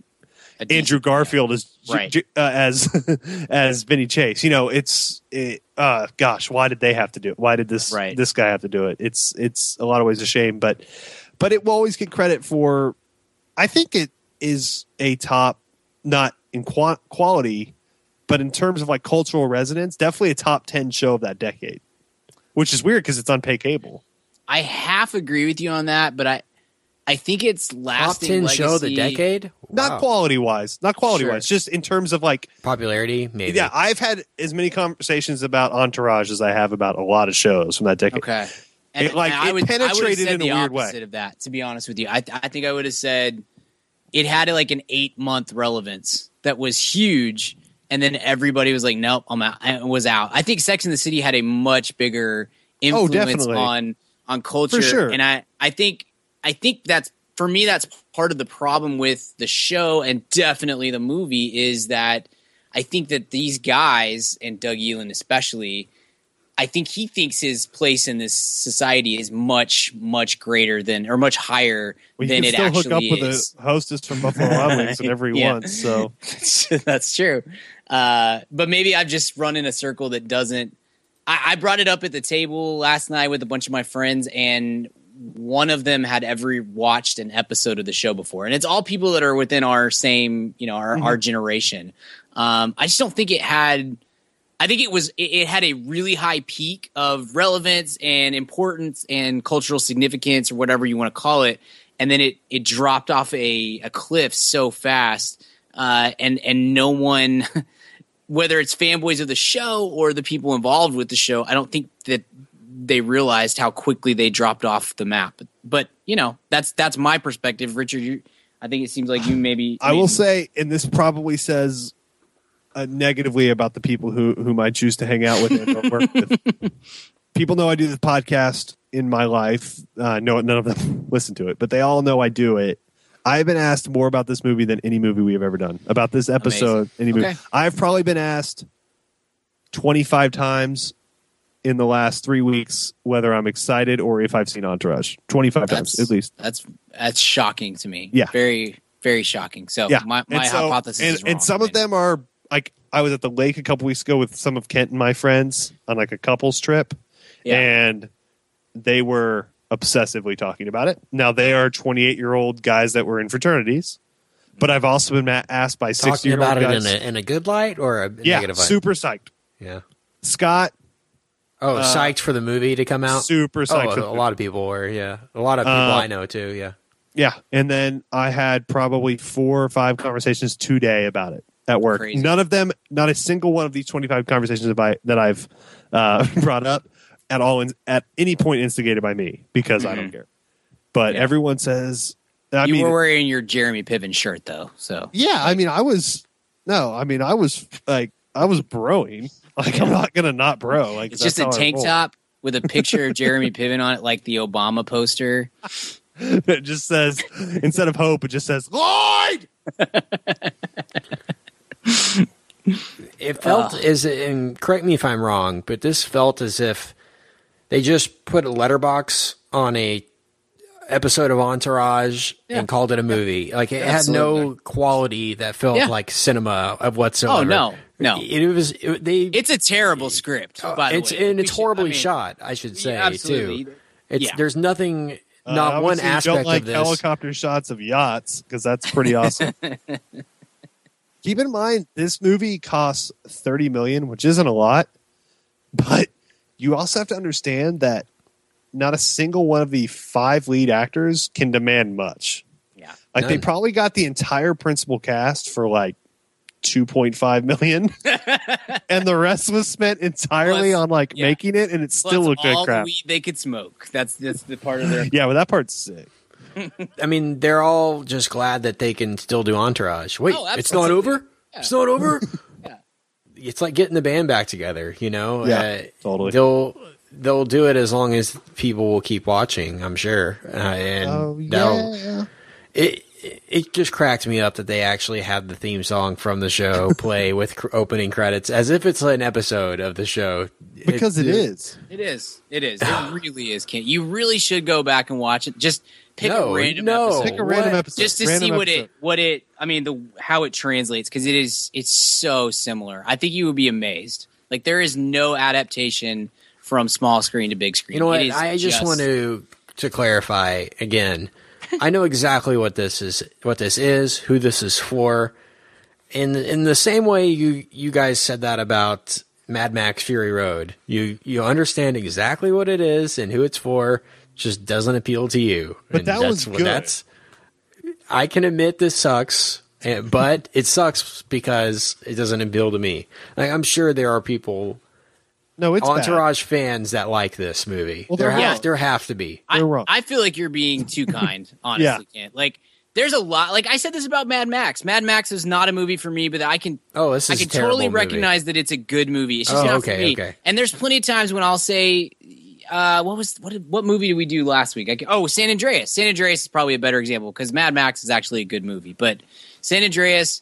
decent- andrew garfield as Right. Uh, as as vinny chase? You know it's it, uh gosh why did they have to do it? Why did this Right. this guy have to do it? It's it's a lot of ways a shame but but it will always get credit for i think it is a top not in qua- quality but in terms of like cultural resonance definitely a top 10 show of that decade which is weird because it's on pay cable I half agree with you on that, but I I think it's Top lasting ten show of the legacy- decade. not quality wise not quality Sure. wise just in terms of like popularity, maybe. Yeah, I've had as many conversations about Entourage as I have about a lot of shows from that decade. Okay. It, like, I it would, I would have penetrated said in a the weird way. opposite of that. To be honest with you, I, I think I would have said it had like an eight month relevance that was huge, and then everybody was like, "Nope, I'm out." I was out. I think Sex and the City had a much bigger oh, influence Oh, on on culture, sure. and I I think I think that's for me that's part of the problem with the show and definitely the movie is that I think that these guys and Doug Ellin especially I think he thinks his place in this society is much, much greater than, or much higher Well, you than can it still hook actually up with is. a hostess from Buffalo Wild Wings in every Yeah. once. So That's true. Uh, but maybe I've just run in a circle that doesn't. I, I brought it up at the table last night with a bunch of my friends, and one of them had ever watched an episode of the show before, and it's all people that are within our same, you know, our, our generation. Um, I just don't think it had. I think it was it, it had a really high peak of relevance and importance and cultural significance or whatever you want to call it, and then it it dropped off a, a cliff so fast, uh, and and no one, whether it's fanboys of the show or the people involved with the show, I don't think that they realized how quickly they dropped off the map. But, but you know that's that's my perspective, Richard. You, I think it seems like you maybe I will say, and this probably says uh, negatively about the people who whom I choose to hang out with and or work with. People know I do this podcast in my life. Uh, no, none of them listen to it, but they all know I do it. I've been asked more about this movie than any movie we have ever done. About this episode, any movie. Okay. I've probably been asked twenty five times in the last three weeks whether I'm excited or if I've seen Entourage. Twenty five times at least. That's that's shocking to me. Yeah. very very shocking. So yeah. my, my And so- hypothesis and, and some of them are like I was at the lake a couple weeks ago with some of Kent and my friends on like a couples trip, Yeah. and they were obsessively talking about it. Now they are 28 year old guys that were in fraternities, but I've also been asked by 60 year old about it guys. in a, in a good light or a yeah, negative light? super psyched. Yeah. Scott, Oh, Uh, psyched for the movie to come out. super Oh, psyched. for a, a lot of people were. Yeah, a lot of people Uh, I know too. Yeah. Yeah, and then I had probably four or five conversations today about it at work. Crazy. None of them, not a single one of these twenty-five conversations that, I, that I've uh, brought up at all, in, at any point instigated by me because I don't care. But Yeah. everyone says, I you mean, were wearing your Jeremy Piven shirt though, so yeah, I mean, I was no, I mean, I was like, I was broing. Like, I'm not gonna not bro. Like, it's just a tank top with a picture of Jeremy Piven on it, like the Obama poster. it just says instead of hope, it just says Lloyd. It felt as and correct me if I'm wrong, but this felt as if they just put a letterbox on a episode of Entourage Yeah. and called it a movie. Like it had no quality that felt Yeah. like cinema of whatsoever. Oh, no. No. It, was it, they. It's a terrible script, by the it's way. and We it's should- horribly I mean, shot. I should say absolutely. too. It's Yeah. there's nothing. Uh, Not one obviously you aspect don't like of this. helicopter shots of yachts because that's pretty awesome. Keep in mind, this movie costs thirty million, which isn't a lot, but you also have to understand that not a single one of the five lead actors can demand much. Yeah. Like they probably got the entire principal cast for like 2.5 million and the rest was spent entirely Plus- on like yeah. making it and it still Plus looked all like the crap. weed they could smoke. That's that's the part of their. Yeah, but that part's sick. I mean, they're all just glad that they can still do Entourage. Wait, Oh, it's not absolutely. over. It's not over. Yeah. It's like getting the band back together. You know. Yeah, Uh, totally. They'll they'll do it as long as people will keep watching. I'm sure. Uh, and Oh, that'll- yeah. it it just cracked me up that they actually had the theme song from the show play with cr- opening credits as if it's an episode of the show. Because it is. It is. It is. It really is. Kent. You really should go back and watch it. Just pick No, a random no. episode. Pick a random What? episode. just to Random see what episode. it what it I mean the how it translates because it is it's so similar. I think you would be amazed. Like there is no adaptation from small screen to big screen. You know what? It is I just, want to to clarify again. I know exactly what this is. What this is. Who this is for. In in the same way you you guys said that about Mad Max Fury Road. You you understand exactly what it is and who it's for. Just doesn't appeal to you. But And that was that's what- good. That's. I can admit this sucks, and, but it sucks because it doesn't appeal to me. Like I'm sure there are people No, it's bad. Entourage fans that like this movie. Well, there have wrong. there have to be. I, They're wrong. I feel like you're being too kind, honestly, Kent. Like there's a lot like I said this about Mad Max. Mad Max is not a movie for me, but I can Oh, this I is can a terrible totally movie. recognize that it's a good movie. It's just Oh, not okay, for me. okay. And there's plenty of times when I'll say, uh, "What was what? Did, what movie did we do last week?" I, ca- oh, San Andreas. San Andreas is probably a better example because Mad Max is actually a good movie, but San Andreas,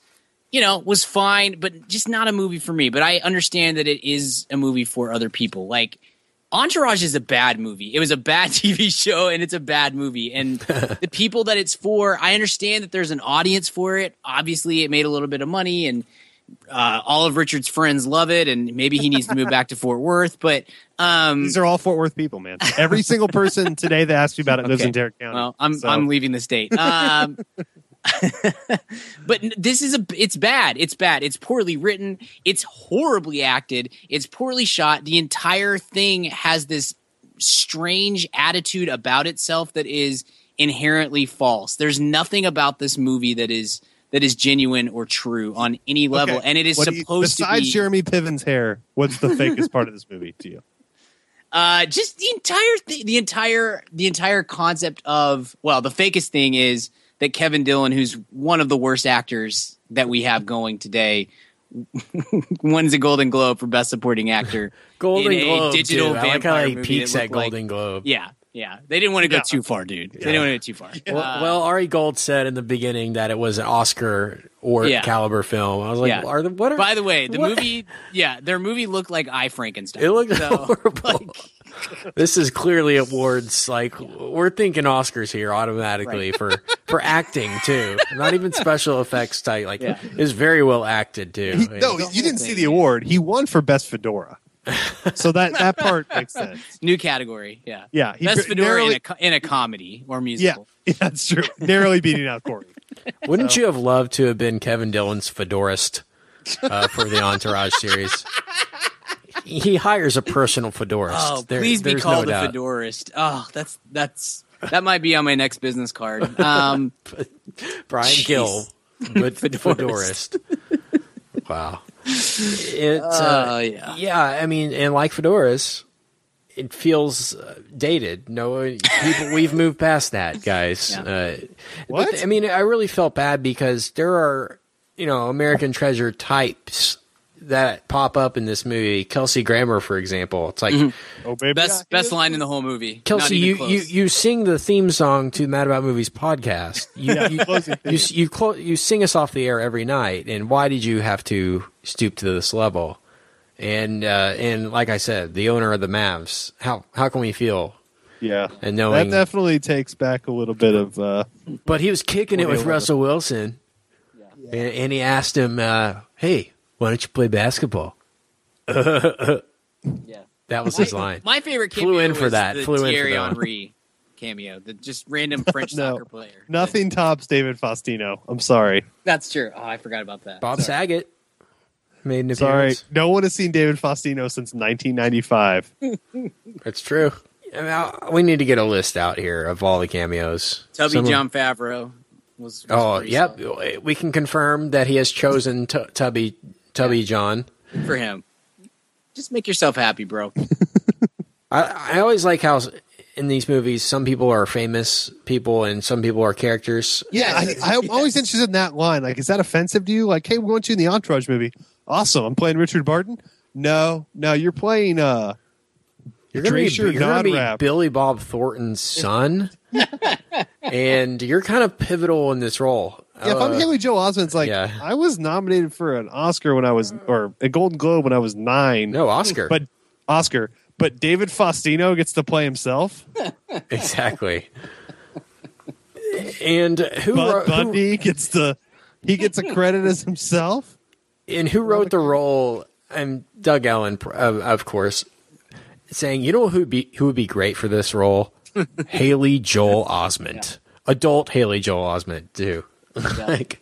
you know, was fine, but just not a movie for me. But I understand that it is a movie for other people. Like Entourage is a bad movie. It was a bad TV show and it's a bad movie. And the people that it's for, I understand that there's an audience for it. Obviously, it made a little bit of money and uh, all of Richard's friends love it. And maybe he needs to move back to Fort Worth. But um, These are all Fort Worth people, man. Every single person today that asked you about it lives Okay. in Tarrant County. well, I'm So- I'm leaving the state. Um, but this is a it's bad. It's bad. It's poorly written. It's horribly acted. It's poorly shot. The entire thing has this strange attitude about itself that is inherently false. There's nothing about this movie that is that is genuine or true on any level, Okay. and it is What do you- supposed to be besides. Jeremy Piven's hair, what's the fakest part of this movie to you? Uh, just the entire th- the entire the entire concept of well, the fakest thing is that Kevin Dillon, who's one of the worst actors that we have going today, wins a Golden Globe for Best Supporting Actor. Golden in a Globe. digital dude. I like how vampire he movie peaks that at looked like- Golden Globe. Yeah, yeah, they didn't want to go Yeah. too far, dude. They didn't want to go too far. Well, Uh, well, Ari Gold said in the beginning that it was an Oscar or Yeah. caliber film. I was like, Yeah. are the what? Are, by the way, the what? movie, yeah, their movie looked like I Frankenstein. It looked So, horrible. like, this is clearly awards. Like we're thinking Oscars here automatically for for acting too. Not even special effects type. Like Yeah. it's very well acted too. He, no, you didn't see the award. He won for best fedora. So that that part makes sense. new category. Yeah, Yeah, he best bar- fedora in a, in a comedy or Yeah, musical. yeah, that's true. Narrowly beating out Corey. Wouldn't you have loved to have been Kevin Dillon's fedorist uh, for the Entourage series? He hires a personal fedorist. Oh, There- please be called no a fedorist. Oh, that's that's that might be on my next business card. Um, Brian Jeez. Gill, but fedorist. wow. It, uh, Oh, yeah. yeah. I mean, and like fedoras, it feels uh, dated. No, people, we've moved past that, guys. Yeah. Uh, What? But, I mean, I really felt bad because there are, you know, American treasure types that pop up in this movie. Kelsey Grammer, for example. It's like. Oh baby, best best line in the whole movie. Kelsey, you, close. you you sing the theme song to Mad About Movies podcast. You Yeah, you closing you theme. you, clo- you sing us off the air every night. And why did you have to stoop to this level. And uh, and like I said, the owner of the Mavs, how how can we feel? Yeah, And knowing- that definitely takes back a little bit of. Uh, But he was kicking it with 2011. Russell Wilson, and, and he asked him, uh, "Hey, why don't you play basketball?" Yeah. That was his line. My favorite Flew cameo in for that, The flew in for Thierry that. Henry cameo, the just random French No. soccer player. nothing tops David Faustino. I'm sorry. That's true. Oh, I forgot about that. Bob Saget made an Sorry, appearance. no one has seen David Faustino since 1995. That's true. I mean, I- we need to get a list out here of all the cameos. Tubby Some of- Jon Favreau was. was Oh, pretty yep. solid We can confirm that he has chosen T- Tubby Tubby John. for him. Just make yourself happy, bro. I, I always like how in these movies some people are famous people and some people are characters. Yeah, I, I'm always interested in that line. Like, is that offensive to you? Like, hey, we're going to in the Entourage movie. Awesome. I'm playing Richard Barton. No, no, you're playing. uh You're gonna be, Tracer you're gonna be Billy Bob Thornton's son, and you're kind of pivotal in this role. Yeah, if I'm Uh, Haley Joel Osment, it's like yeah. I was nominated for an Oscar when I was, or a Golden Globe when I was nine. no Oscar, but Oscar, but David Faustino gets to play himself. exactly. And who, Bud wrote, who Bundy gets to he gets a credit as himself. And who wrote the role? And Doug Ellin, of, of course, saying, "You know who would be who would be great for this role? Haley Joel Osment, adult Haley Joel Osment, too. like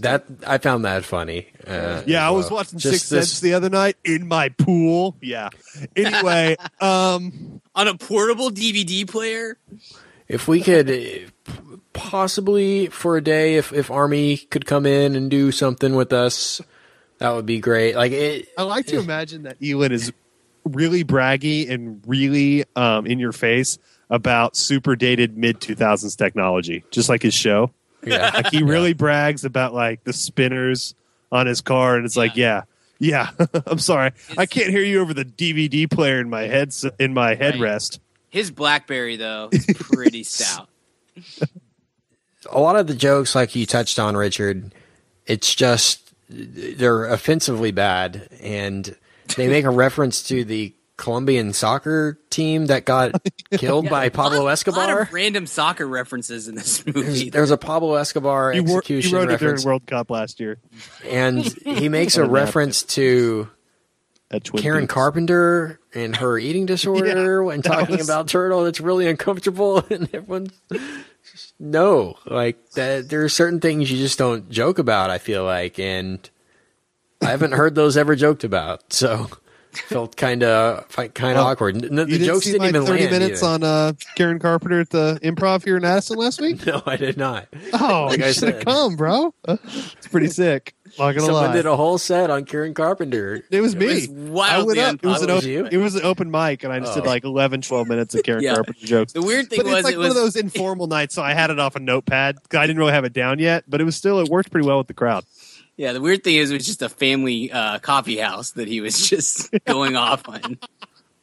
that. I found that funny. Uh, Yeah, I was well. watching Just Six Sense this- the other night in my pool. Yeah. Anyway, um, On a portable DVD player. If we could uh, possibly for a day, if if Army could come in and do something with us, that would be great. Like it, I like to imagine that Ellin is really braggy and really um, in your face about super dated mid 2000s technology, just like his show. yeah, Like he really brags about like the spinners on his car, and it's like, yeah, yeah. I'm sorry, I can't hear you over the DVD player in my head in my headrest. His BlackBerry though is pretty stout. a lot of the jokes, like you touched on, Richard, it's just they're offensively bad, and they make a reference to the Colombian soccer team that got killed by Pablo A lot Escobar. of random soccer references in this movie. There's, there's a Pablo Escobar You, wor- execution you wrote it during reference, World Cup last year and he makes a reference to Karen Peaks. Carpenter and her eating disorder when talking was- about Turtle. It's really uncomfortable, and everyone's just, no, like that. There are certain things you just don't joke about. I feel like, and I haven't heard those ever joked about, so felt kind of kind of Well, awkward. N- the didn't jokes see didn't my even 30 land. minutes either. on uh, Karen Carpenter at the Improv here in Addison last week. No, I did not. Oh, Like I should have come, bro. It's pretty sick. Not gonna Someone lie. did a whole set on Karen Carpenter. it was me. was I went up. It was, an unpopular. open, You? it was an open mic, and I just did Oh. like 11, 12 minutes of Karen Yeah. Carpenter jokes. The weird thing But was it's like it one was of those informal nights, so I had it off a notepad. 'cause I didn't really have it down yet, but it was still it worked pretty well with the crowd. yeah. The weird thing is it was just a family uh, coffee house that he was just going off on.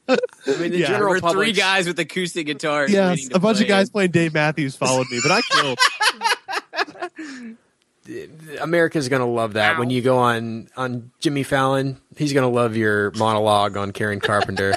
I mean, the Yeah. There general were public. three guys with acoustic guitars. Yes, waiting to a bunch of guys playing Dave Matthews followed me, but I killed. America's gonna love that when you go on on Jimmy Fallon. He's gonna love your monologue on Karen Carpenter.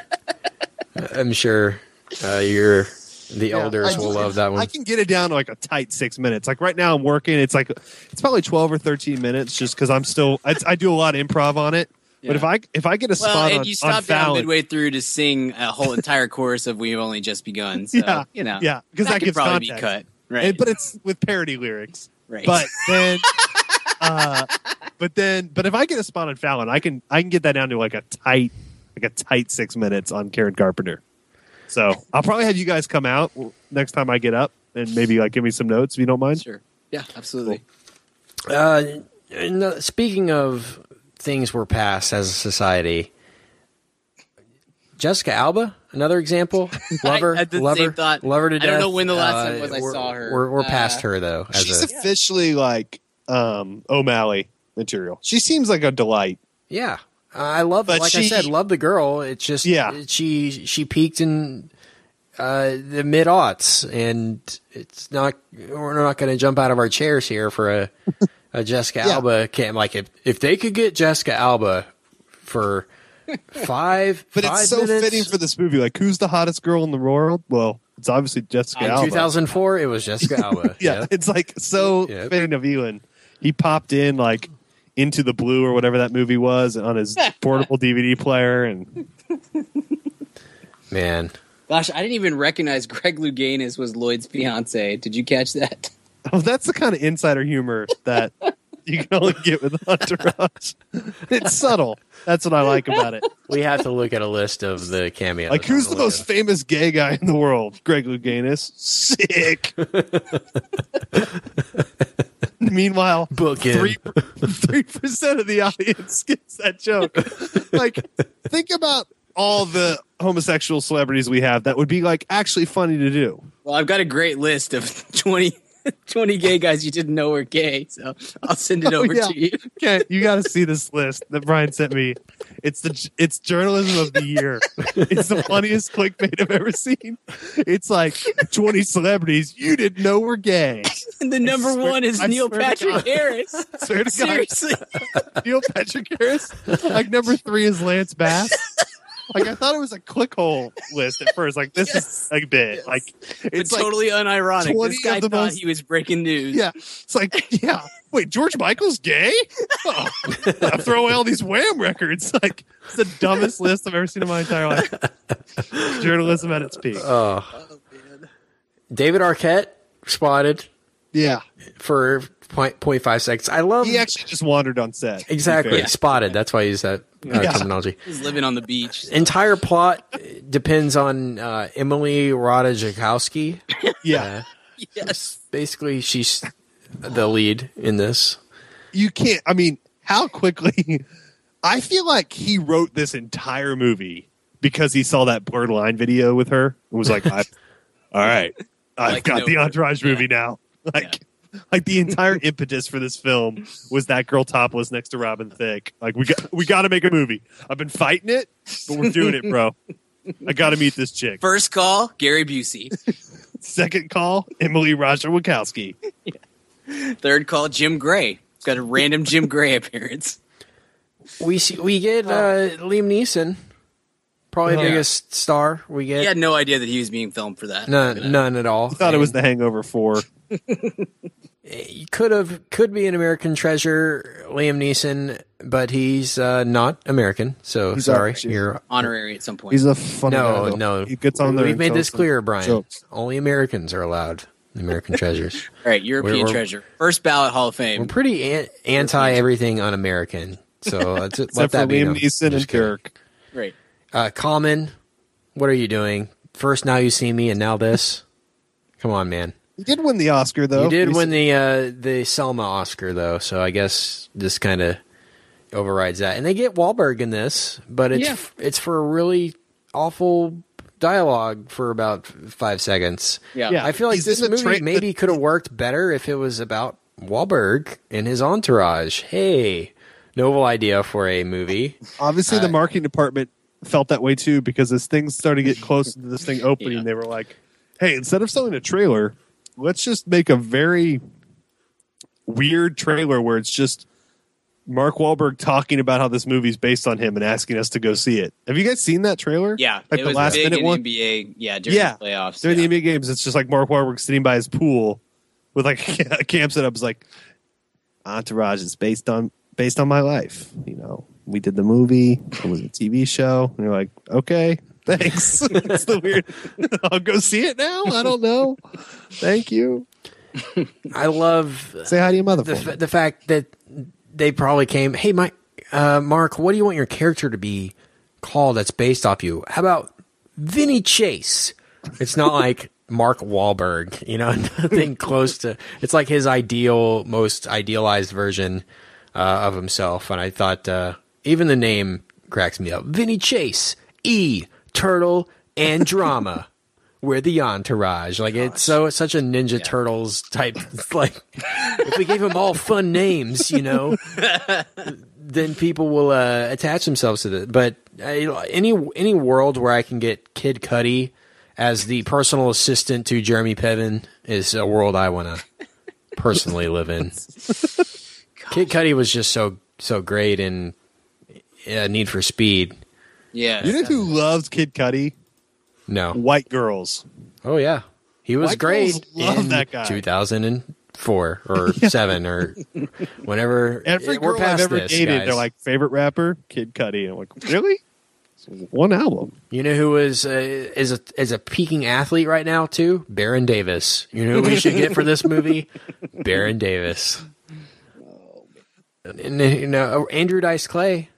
I'm sure uh, your the elders I will love that one. I can get it down to like a tight six minutes. Like right now, I'm working. It's like it's probably twelve or thirteen minutes, just because I'm still. I, I do a lot of improv on it. But if I if I get a Well, spot and on, you on stopped down Fallon, midway through to sing a whole entire chorus of "We've Only Just Begun." So, Yeah, you know, yeah, 'cause that could probably context. be cut, right? and- but it's with parody lyrics. Right. But then, uh, but then, but if I get a spot on Fallon, I can I can get that down to like a tight like a tight six minutes on Karen Carpenter. So I'll probably have you guys come out next time I get up and maybe like give me some notes if you don't mind. sure, yeah, absolutely. Uh, and, uh, speaking of things we're past as a society, Jessica Alba, another example. Lover, I had the lover, same thought. lover to I don't know when the last time Uh, was I we're- saw her. We're, we're Uh, past her though. As She's a, officially like um O'Malley material. She seems like a delight. Yeah, I love. But like I said, love the girl. It's just Yeah. She she peaked in uh, the mid aughts, and it's not. We're not going to jump out of our chairs here for a uh, Jessica Yeah. Alba came. Like if if they could get Jessica Alba for five, But five it's so minutes, fitting for this movie. Like, who's the hottest girl in the world? Well, it's obviously Jessica in Alba. 2004, it was Jessica Alba. yeah, Yep. it's like so Yep. fitting of Ewan. He popped in like into the blue or whatever that movie was on his portable DVD player, and man. Gosh, I didn't even recognize Greg Louganis was Lloyd's fiance. Did you catch that? oh, that's the kind of insider humor that you can only get with Entourage. it's subtle. That's what I like about it. We have to look at a list of the cameos. Like, who's on the most famous gay guy in the world? Greg Louganis. Sick. Meanwhile, Book three three percent of the audience gets that joke. Like, think about all the homosexual celebrities we have that would be like actually funny to do. Well, I've got a great list of 20, 20 gay guys you didn't know were gay, so I'll send it Oh, over yeah. to you. Okay, you got to see this list that Brian sent me. It's the it's journalism of the year. It's the funniest clickbait I've ever seen. It's like twenty celebrities you didn't know were gay. And the number swear- one is I Neil Patrick. Harris. Swear to God, Seriously. Neil Patrick Harris. Like number three is Lance Bass. Like I thought it was a clickhole list at first. Like this Yes. is a bit. Like But it's like totally unironic. 20 This guy thought most- he was breaking news. yeah. It's like yeah. Wait, George Michael's gay? Oh, I'll throw away all these Wham records. Like it's the dumbest list I've ever seen in my entire life. Journalism at its peak. Oh, oh. man, David Arquette spotted yeah. for point, 0.5 seconds. I love He actually just wandered on set. exactly fair. spotted. That's why I use that uh, Yeah. terminology. He's living on the beach. Entire plot depends on uh, Emily Ratajkowski. Yeah. Yes. Basically, she's the lead in this. you can't i mean how quickly i feel like he wrote this entire movie because he saw that blurred line video with her and was like I, all right i've Like got no- the entourage movie now like like the entire impetus for this film was that girl topless next to robin thicke like we got we got to make a movie i've been fighting it but we're doing it bro i gotta meet this chick First call, Gary Busey. second call emily ratajkowski Third call, Jim Gray. Got a random Jim Gray appearance. We see, we get uh, Liam Neeson, probably the Yeah. biggest star we get. He had no idea that he was being filmed for that. None, none at all. i thought it was the hangover 4 He could have could be an American treasure, Liam Neeson, but he's uh, not American. So He's sorry, actually- you're honorary at some point. he's a funny no, though. no. he gets on there We've made this clear, Brian. jokes. Only Americans are allowed American treasures. All right, European We're- we're- treasure. First ballot Hall of Fame. We're Fame. pretty an- anti everything un-American. So let's let Except that for be Liam known. Neeson and Kirk. kidding. Dirk. Right. Uh, Common, what are you doing? First, now you see me, and now this. Come on, man. He did win the Oscar, though. He did He's- win the uh, the Selma Oscar though, so I guess this kind of overrides that. And they get Wahlberg in this, but it's Yeah. it's for a really awful dialogue for about five seconds. Yeah. Yeah. I feel like He's this movie tra- maybe could have worked better if it was about Wahlberg and his entourage. Hey, novel idea for a movie. Obviously, Uh, the marketing department felt that way too because as things started to get close to this thing opening, Yeah. they were like, "Hey, instead of selling a trailer, let's just make a very weird trailer where it's just Mark Wahlberg talking about how this movie's based on him and asking us to go see it." Have you guys seen that trailer? Yeah. like it the was last minute in one. NBA. Yeah, during Yeah. the playoffs. During yeah. the NBA games, it's just like Mark Wahlberg sitting by his pool with like a camp setup. It's like Entourage is based on based on my life. You know, we did the movie. It was a TV show. And you're like, okay, thanks. it's the weird. I'll go see it now. I don't know. Thank you. I love Say hi to your mother. the, for me. f- the fact that they probably came, hey, Mike, uh, Mark, what do you want your character to be called that's based off you? How about Vinny Chase? It's not like Mark Wahlberg, you know, nothing close to. It's like his ideal, most idealized version uh, of himself. And I thought uh, even the name cracks me up. Vinny Chase, E, Turtle, and Drama. We're the entourage. Like it's so it's such a Ninja Turtles type. Like if we gave them all fun names, you know, then people will uh, attach themselves to it. But uh, any any world where I can get Kid Cudi as the personal assistant to Jeremy Piven is a world I want to personally live in. Kid Cudi was just so so great in uh, Need for Speed. Yeah. You know who loves Kid Cudi? No. White girls. Oh yeah, he was White great love in that guy. 2004 or seven or whenever. Every girl I've ever this, dated, guys. they're like favorite rapper, Kid Cudi. I'm like, really? It's One album. You know who was uh, is a is a peaking athlete right now too? Baron Davis. You know who we should get for this movie? Baron Davis. And you know Andrew Dice Clay.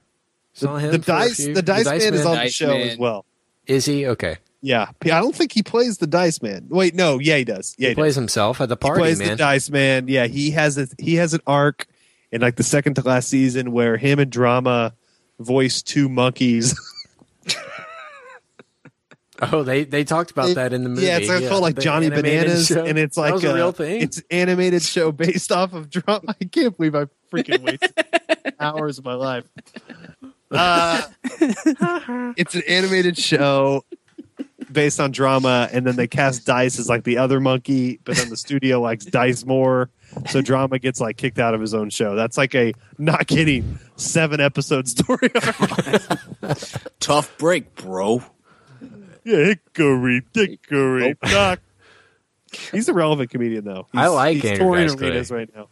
Saw him the for a dice, few- the dice, man, is on the show Man. as well. Is he okay? Yeah, I don't think he plays the dice man. Wait, no, yeah, he does. Yeah, He he, plays does. himself at the He party, plays man. the dice man. Yeah, he has a he has an arc in like the second to last season where him and Drama voice two monkeys. Oh, they they talked about that in the movie. Yeah, it's like called like the Johnny Bananas, show. and it's That like was a uh, real thing. It's an animated show based off of drama. I can't believe I freaking wasted hours of my life. Uh, it's an animated show based on drama, and then they cast Dice as like the other monkey, but then the studio likes Dice more, so drama gets like kicked out of his own show. That's like a not kidding seven episode story. Tough break, bro. yeah, hickory dickory dock. He's a relevant comedian though. He's, I like he's Andrew touring Dice Clay. arenas right now.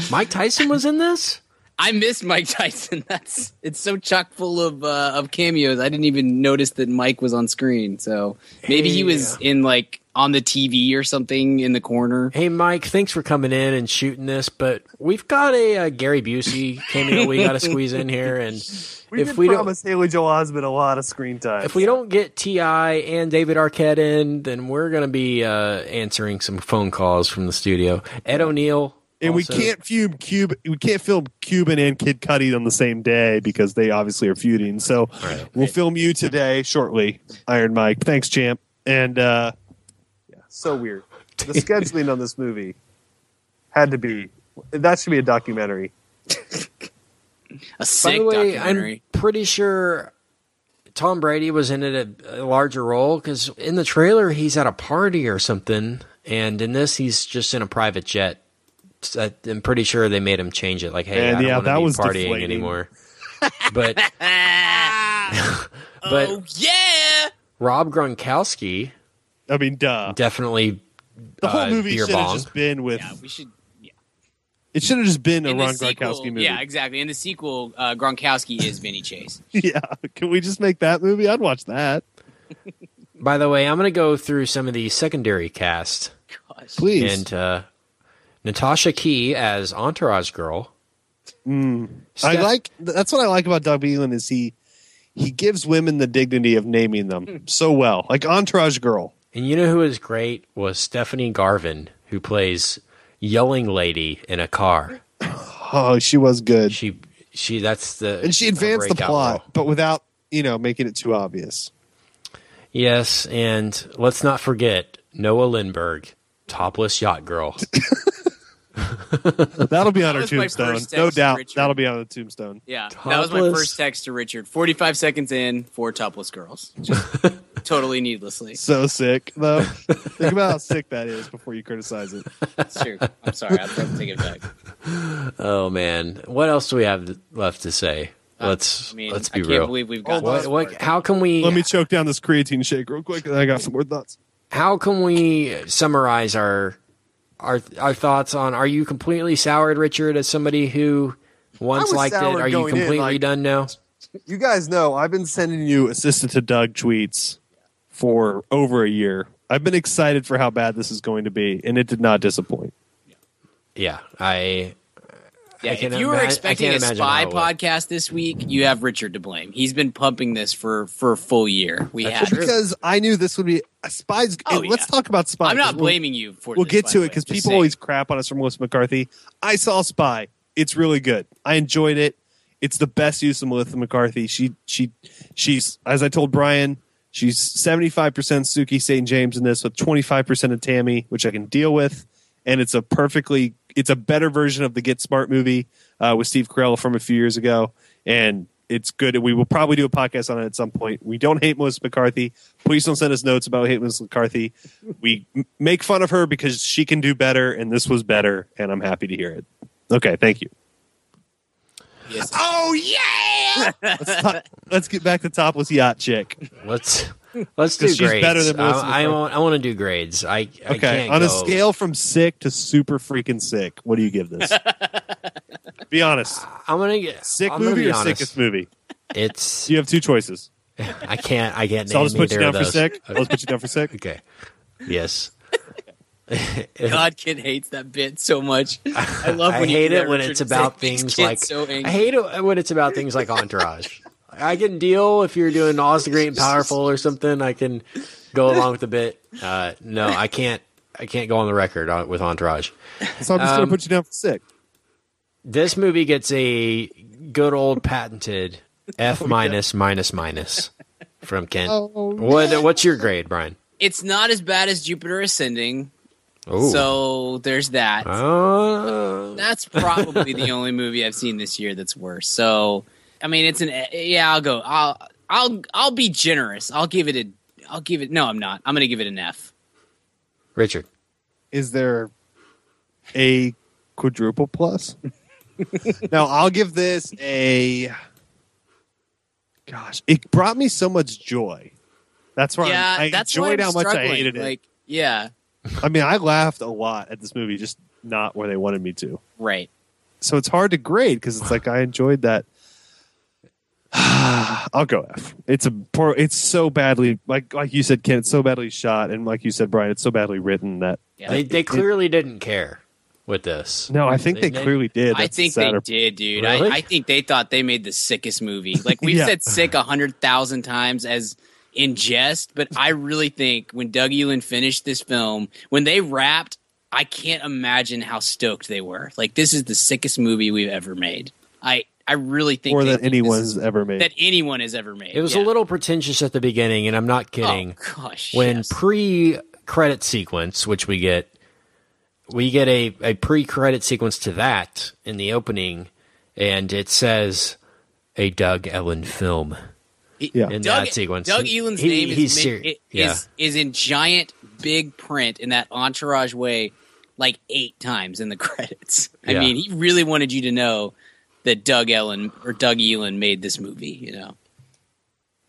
Mike Tyson was in this. I miss Mike Tyson. That's it's so chock full of uh, of cameos. I didn't even notice that Mike was on screen. So maybe he was in like on the TV or something in the corner. Hey, Mike, thanks for coming in and shooting this, but we've got a, uh Gary Busey cameo we got to squeeze in here, and We if did we don't promise Haley Joel Osment a lot of screen time. if we don't get Ti and David Arquette in, then we're gonna be uh, answering some phone calls from the studio. Ed O'Neill, and we can't film Cube, we can't film Cuban and Kid Cudi on the same day because they obviously are feuding. So Right. we'll film you today shortly, Iron Mike. Thanks, champ. And uh, yeah, so weird. The scheduling on this movie had to be that should be a documentary. A By sick the way, documentary. I'm pretty sure Tom Brady was in it a, a larger role because in the trailer he's at a party or something, and in this he's just in a private jet. So I'm pretty sure they made him change it. Like, hey, And I don't yeah, want that to be was partying deflating. anymore. but but oh yeah. Rob Gronkowski I mean, duh. definitely The whole uh, movie should have just been with. Yeah, we should. Yeah. It should have just been a In the Ron sequel, Gronkowski movie. yeah, exactly. In the sequel, uh, Gronkowski is Vinny Chase. yeah. Can we just make that movie? I'd watch that. By the way, I'm going to go through some of the secondary cast Gosh. Please. and uh, Natasha Key as Entourage Girl. Hmm. I Steph- like that's what I like about Doug Ellin is he he gives women the dignity of naming them hmm. so well. Like Entourage Girl. And you know who was great was Stephanie Garvin, who plays yelling lady in a car. Oh, she was good. She she that's the And she advanced the plot, role. but without, you know, making it too obvious. Yes, and let's not forget Noah Lindbergh, topless yacht girl. That'll be on her was my tombstone. No doubt. Richard. That'll be on the tombstone. Yeah, that was my first text to Richard. Forty-five seconds in, four topless girls, Just totally needlessly. So sick, though. Think about how sick that is before you criticize it. It's true. I'm sorry. I'll have to take it back. oh man, what else do we have left to say? Let's Uh, I mean, let's I be can't real. believe we've got. what, what, how can we Let me choke down this creatine shake real quick, and I got some more thoughts. how can we summarize our our our thoughts on are you completely soured richard as somebody who once liked it are you going in, completely like- done now You guys know I've been sending you assistant to Doug tweets for over a year. I've been excited for how bad this is going to be, and it did not disappoint. yeah i Yeah, if you were ima- expecting a spy how it would. podcast this week, you have Richard to blame. He's been pumping this for for a full year. We Well, have. because I knew this would be a spies. Oh, and let's talk about spies. I'm not 'cause we'll- blaming you for. We'll this, get to it because people saying. always crap on us from Melissa McCarthy. I saw Spy. It's really good. I enjoyed it. It's the best use of Melissa McCarthy. She she she's as I told Brian, she's 75% Sookie St. James in this with 25% of Tammy, which I can deal with. And it's a perfectly it's a better version of the Get Smart movie uh, with Steve Carell from a few years ago. And it's good. We will probably do a podcast on it at some point. We don't hate Melissa McCarthy. Please don't send us notes about hate Melissa McCarthy. We make fun of her because she can do better, and this was better, and I'm happy to hear it. Okay, thank you. Yes. Oh yeah! Let's, talk, let's get back to topless yacht chick. Let's let's do 'Cause she's grades. better than Melissa I, I McCarthy. want I want to do grades. I, I Okay, can't on a scale from sick to super freaking sick, what do you give this? be honest. I'm gonna get Sick I'm gonna movie be or honest. sickest movie? It's You have two choices. I can't I can't So I'll just put you down for sick. I'll just put you down for sick. Okay. Yes. God, kid hates that bit so much. I love I when you hate do it when Richard. it's about things like so. I hate it when it's about things like Entourage. I can deal if you're doing Oz the Great and Powerful or something. I can go along with the bit. Uh, no, I can't. I can't go on the record on, with Entourage. So I'm just Um, going to put you down for sick. This movie gets a good old patented Oh, F minus minus minus from Kent. Oh, What what's your grade, Brian? It's not as bad as Jupiter Ascending, Oh, so there's that. Uh, That's probably the only movie I've seen this year that's worse. So, I mean, it's an yeah. I'll go. I'll I'll I'll be generous. I'll give it a. I'll give it. No, I'm not. I'm going to give it an F. Richard. Is there a quadruple plus? now I'll give this a. Gosh, it brought me so much joy. That's why yeah, I'm, I that's why enjoyed I'm how much I struggling. hated it. Like, yeah, I mean, I laughed a lot at this movie, just not where they wanted me to. right. So it's hard to grade because it's like I enjoyed that. I'll go F. It's a poor. It's so badly, like like you said, Ken. It's so badly shot, and like you said, Brian, it's so badly written that. Yeah. They they clearly didn't care with this. No, I think they, They- clearly did. I think the they did, dude. Really? I, I think they thought they made the sickest movie. Like we've Yeah. said sick a hundred thousand times as in jest, but I really think when Doug Ellin finished this film, when they wrapped, I can't imagine how stoked they were. Like this is the sickest movie we've ever made. I I really think or that think this anyone's is- ever made. that anyone has ever made. It was Yeah. a little pretentious at the beginning, and I'm not oh, kidding. Oh gosh, when yes. pre-credit sequence, which we get, we get a, a pre-credit sequence to that in the opening, and it says a Doug Ellin film yeah, in uh, Doug, that sequence. Doug He- Ellin's he- name is, he's ma- ser- yeah. is is in giant big print in that entourage way like eight times in the credits. I Yeah. mean, he really wanted you to know that Doug Ellin or Doug Ellin made this movie, you know.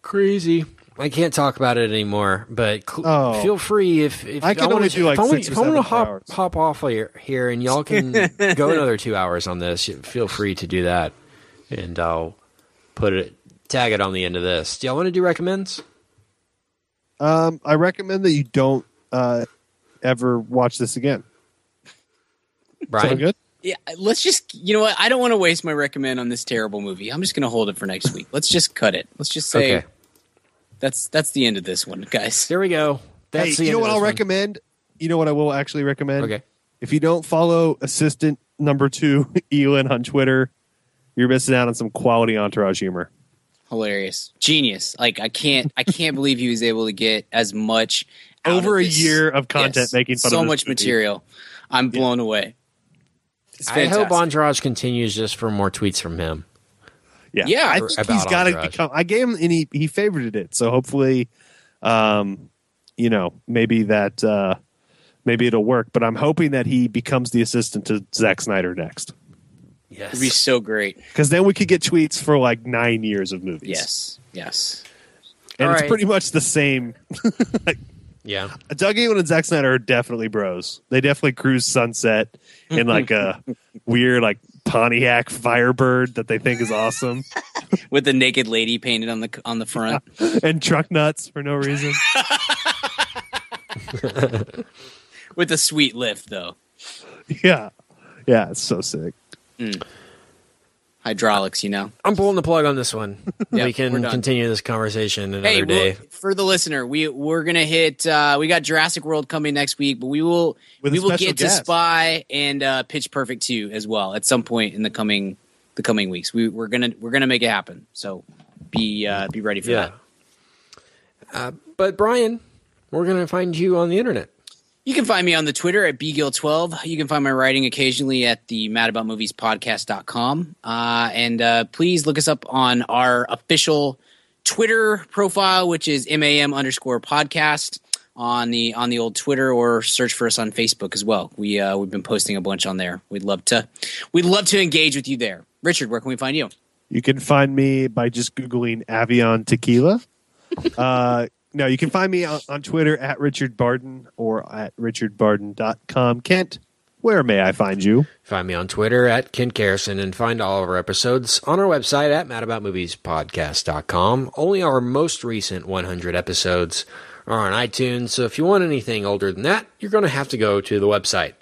crazy. I can't talk about it anymore, but cl- Oh. feel free if, if I can wanna- only do, like, if I wanna- six or I want to seven hop hours. hop off here, here and y'all can go another two hours on this. Feel free to do that, and I'll put it tag it on the end of this. Do y'all want to do recommends? um, I recommend that you don't uh, ever watch this again. Brian, Sound good? Yeah, let's just you know what? I don't want to waste my recommend on this terrible movie. I'm just going to hold it for next week. Let's just cut it. Let's just say Okay. that's that's the end of this one, guys. There we go. That's hey, the you know what I'll one. recommend? You know what I will actually recommend? Okay. If you don't follow assistant number two Ellin on Twitter, you're missing out on some quality entourage humor. Hilarious. Genius. Like I can't I can't believe he was able to get as much out Over of a this. year of content Yes. making fun so of this much movie. material. I'm blown away. It's I hope fantastic. Entourage continues just for more tweets from him. Yeah, Yeah, I think he's got to become. I gave him and he he favorited it, so hopefully, um, you know, maybe that uh, maybe it'll work. But I'm hoping that he becomes the assistant to Zack Snyder next, Yes. It'd be so great. because then we could get tweets for like nine years of movies. Yes. Yes. and All it's right. pretty much the same. yeah. Doug Ellin and Zack Snyder are definitely bros. They definitely cruise Sunset in like a weird like Pontiac Firebird that they think is awesome, With the naked lady painted on the on the front. and truck nuts for no reason. With a sweet lift though. Yeah, yeah, it's so sick. Hydraulics, you know. I'm pulling the plug on this one. Yeah, we can continue this conversation another Hey, day. we'll- for the listener, we we're gonna hit. Uh, we got Jurassic World coming next week, but we will With we will special get to. Spy and uh, Pitch Perfect two as well at some point in the coming the coming weeks. We we're gonna we're gonna make it happen. So be uh, be ready for Yeah. that. Uh, but Brian, we're going to find you on the internet. You can find me on the Twitter at bgill12. You can find my writing occasionally at the madaboutmoviespodcast.com. Uh, and uh, please look us up on our official Twitter profile, which is MAM underscore podcast. on the on the old Twitter or search for us on Facebook as well. We uh, we've been posting a bunch on there. We'd love to we'd love to engage with you there. Richard, where can we find you? You can find me by just googling Avion Tequila. uh, no, you can find me on, on Twitter at Richard Barden or at richardbarden.com. Kent, where may I find you? Find me on Twitter at Kent Garrison and find all of our episodes on our website at madaboutmoviespodcast.com. Only our most recent 100 episodes are on iTunes, so if you want anything older than that, you're going to have to go to the website.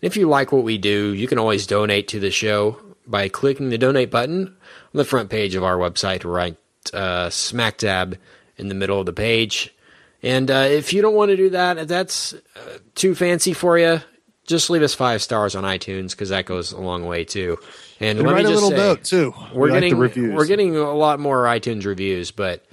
If you like what we do, you can always donate to the show by clicking the donate button on the front page of our website, right uh, smack dab in the middle of the page. And uh, if you don't want to do that, if that's uh, too fancy for you, just leave us five stars on iTunes because that goes a long way too. And, And let write me a just little say, note too. we're We like getting the reviews. we're getting a lot more iTunes reviews, but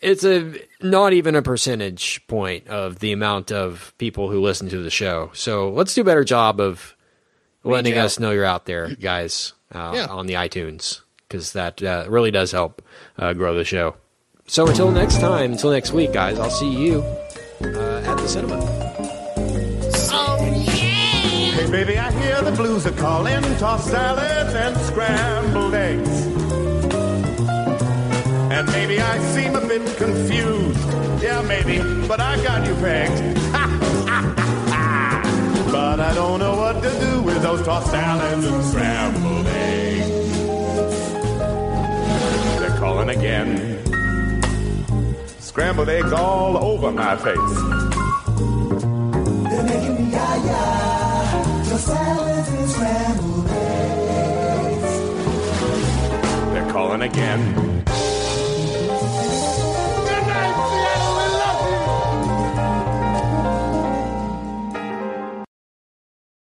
it's a not even a percentage point of the amount of people who listen to the show. So let's do a better job of letting us know you're out there, guys, uh, Yeah. on the iTunes because that uh, really does help uh, grow the show. So until next time, until next week, guys, I'll see you uh, at the cinema. Oh, yeah. Hey, baby, I hear the blues are calling. Toss salads and scrambled eggs. And maybe I seem a bit confused. Yeah, maybe, but I got you pegged. but I don't know what to do with those tossed salads and scrambled eggs. They're calling again. Scrambled eggs all over my face. They're making me yah-yah. Your salads and scrambled eggs. They're calling again.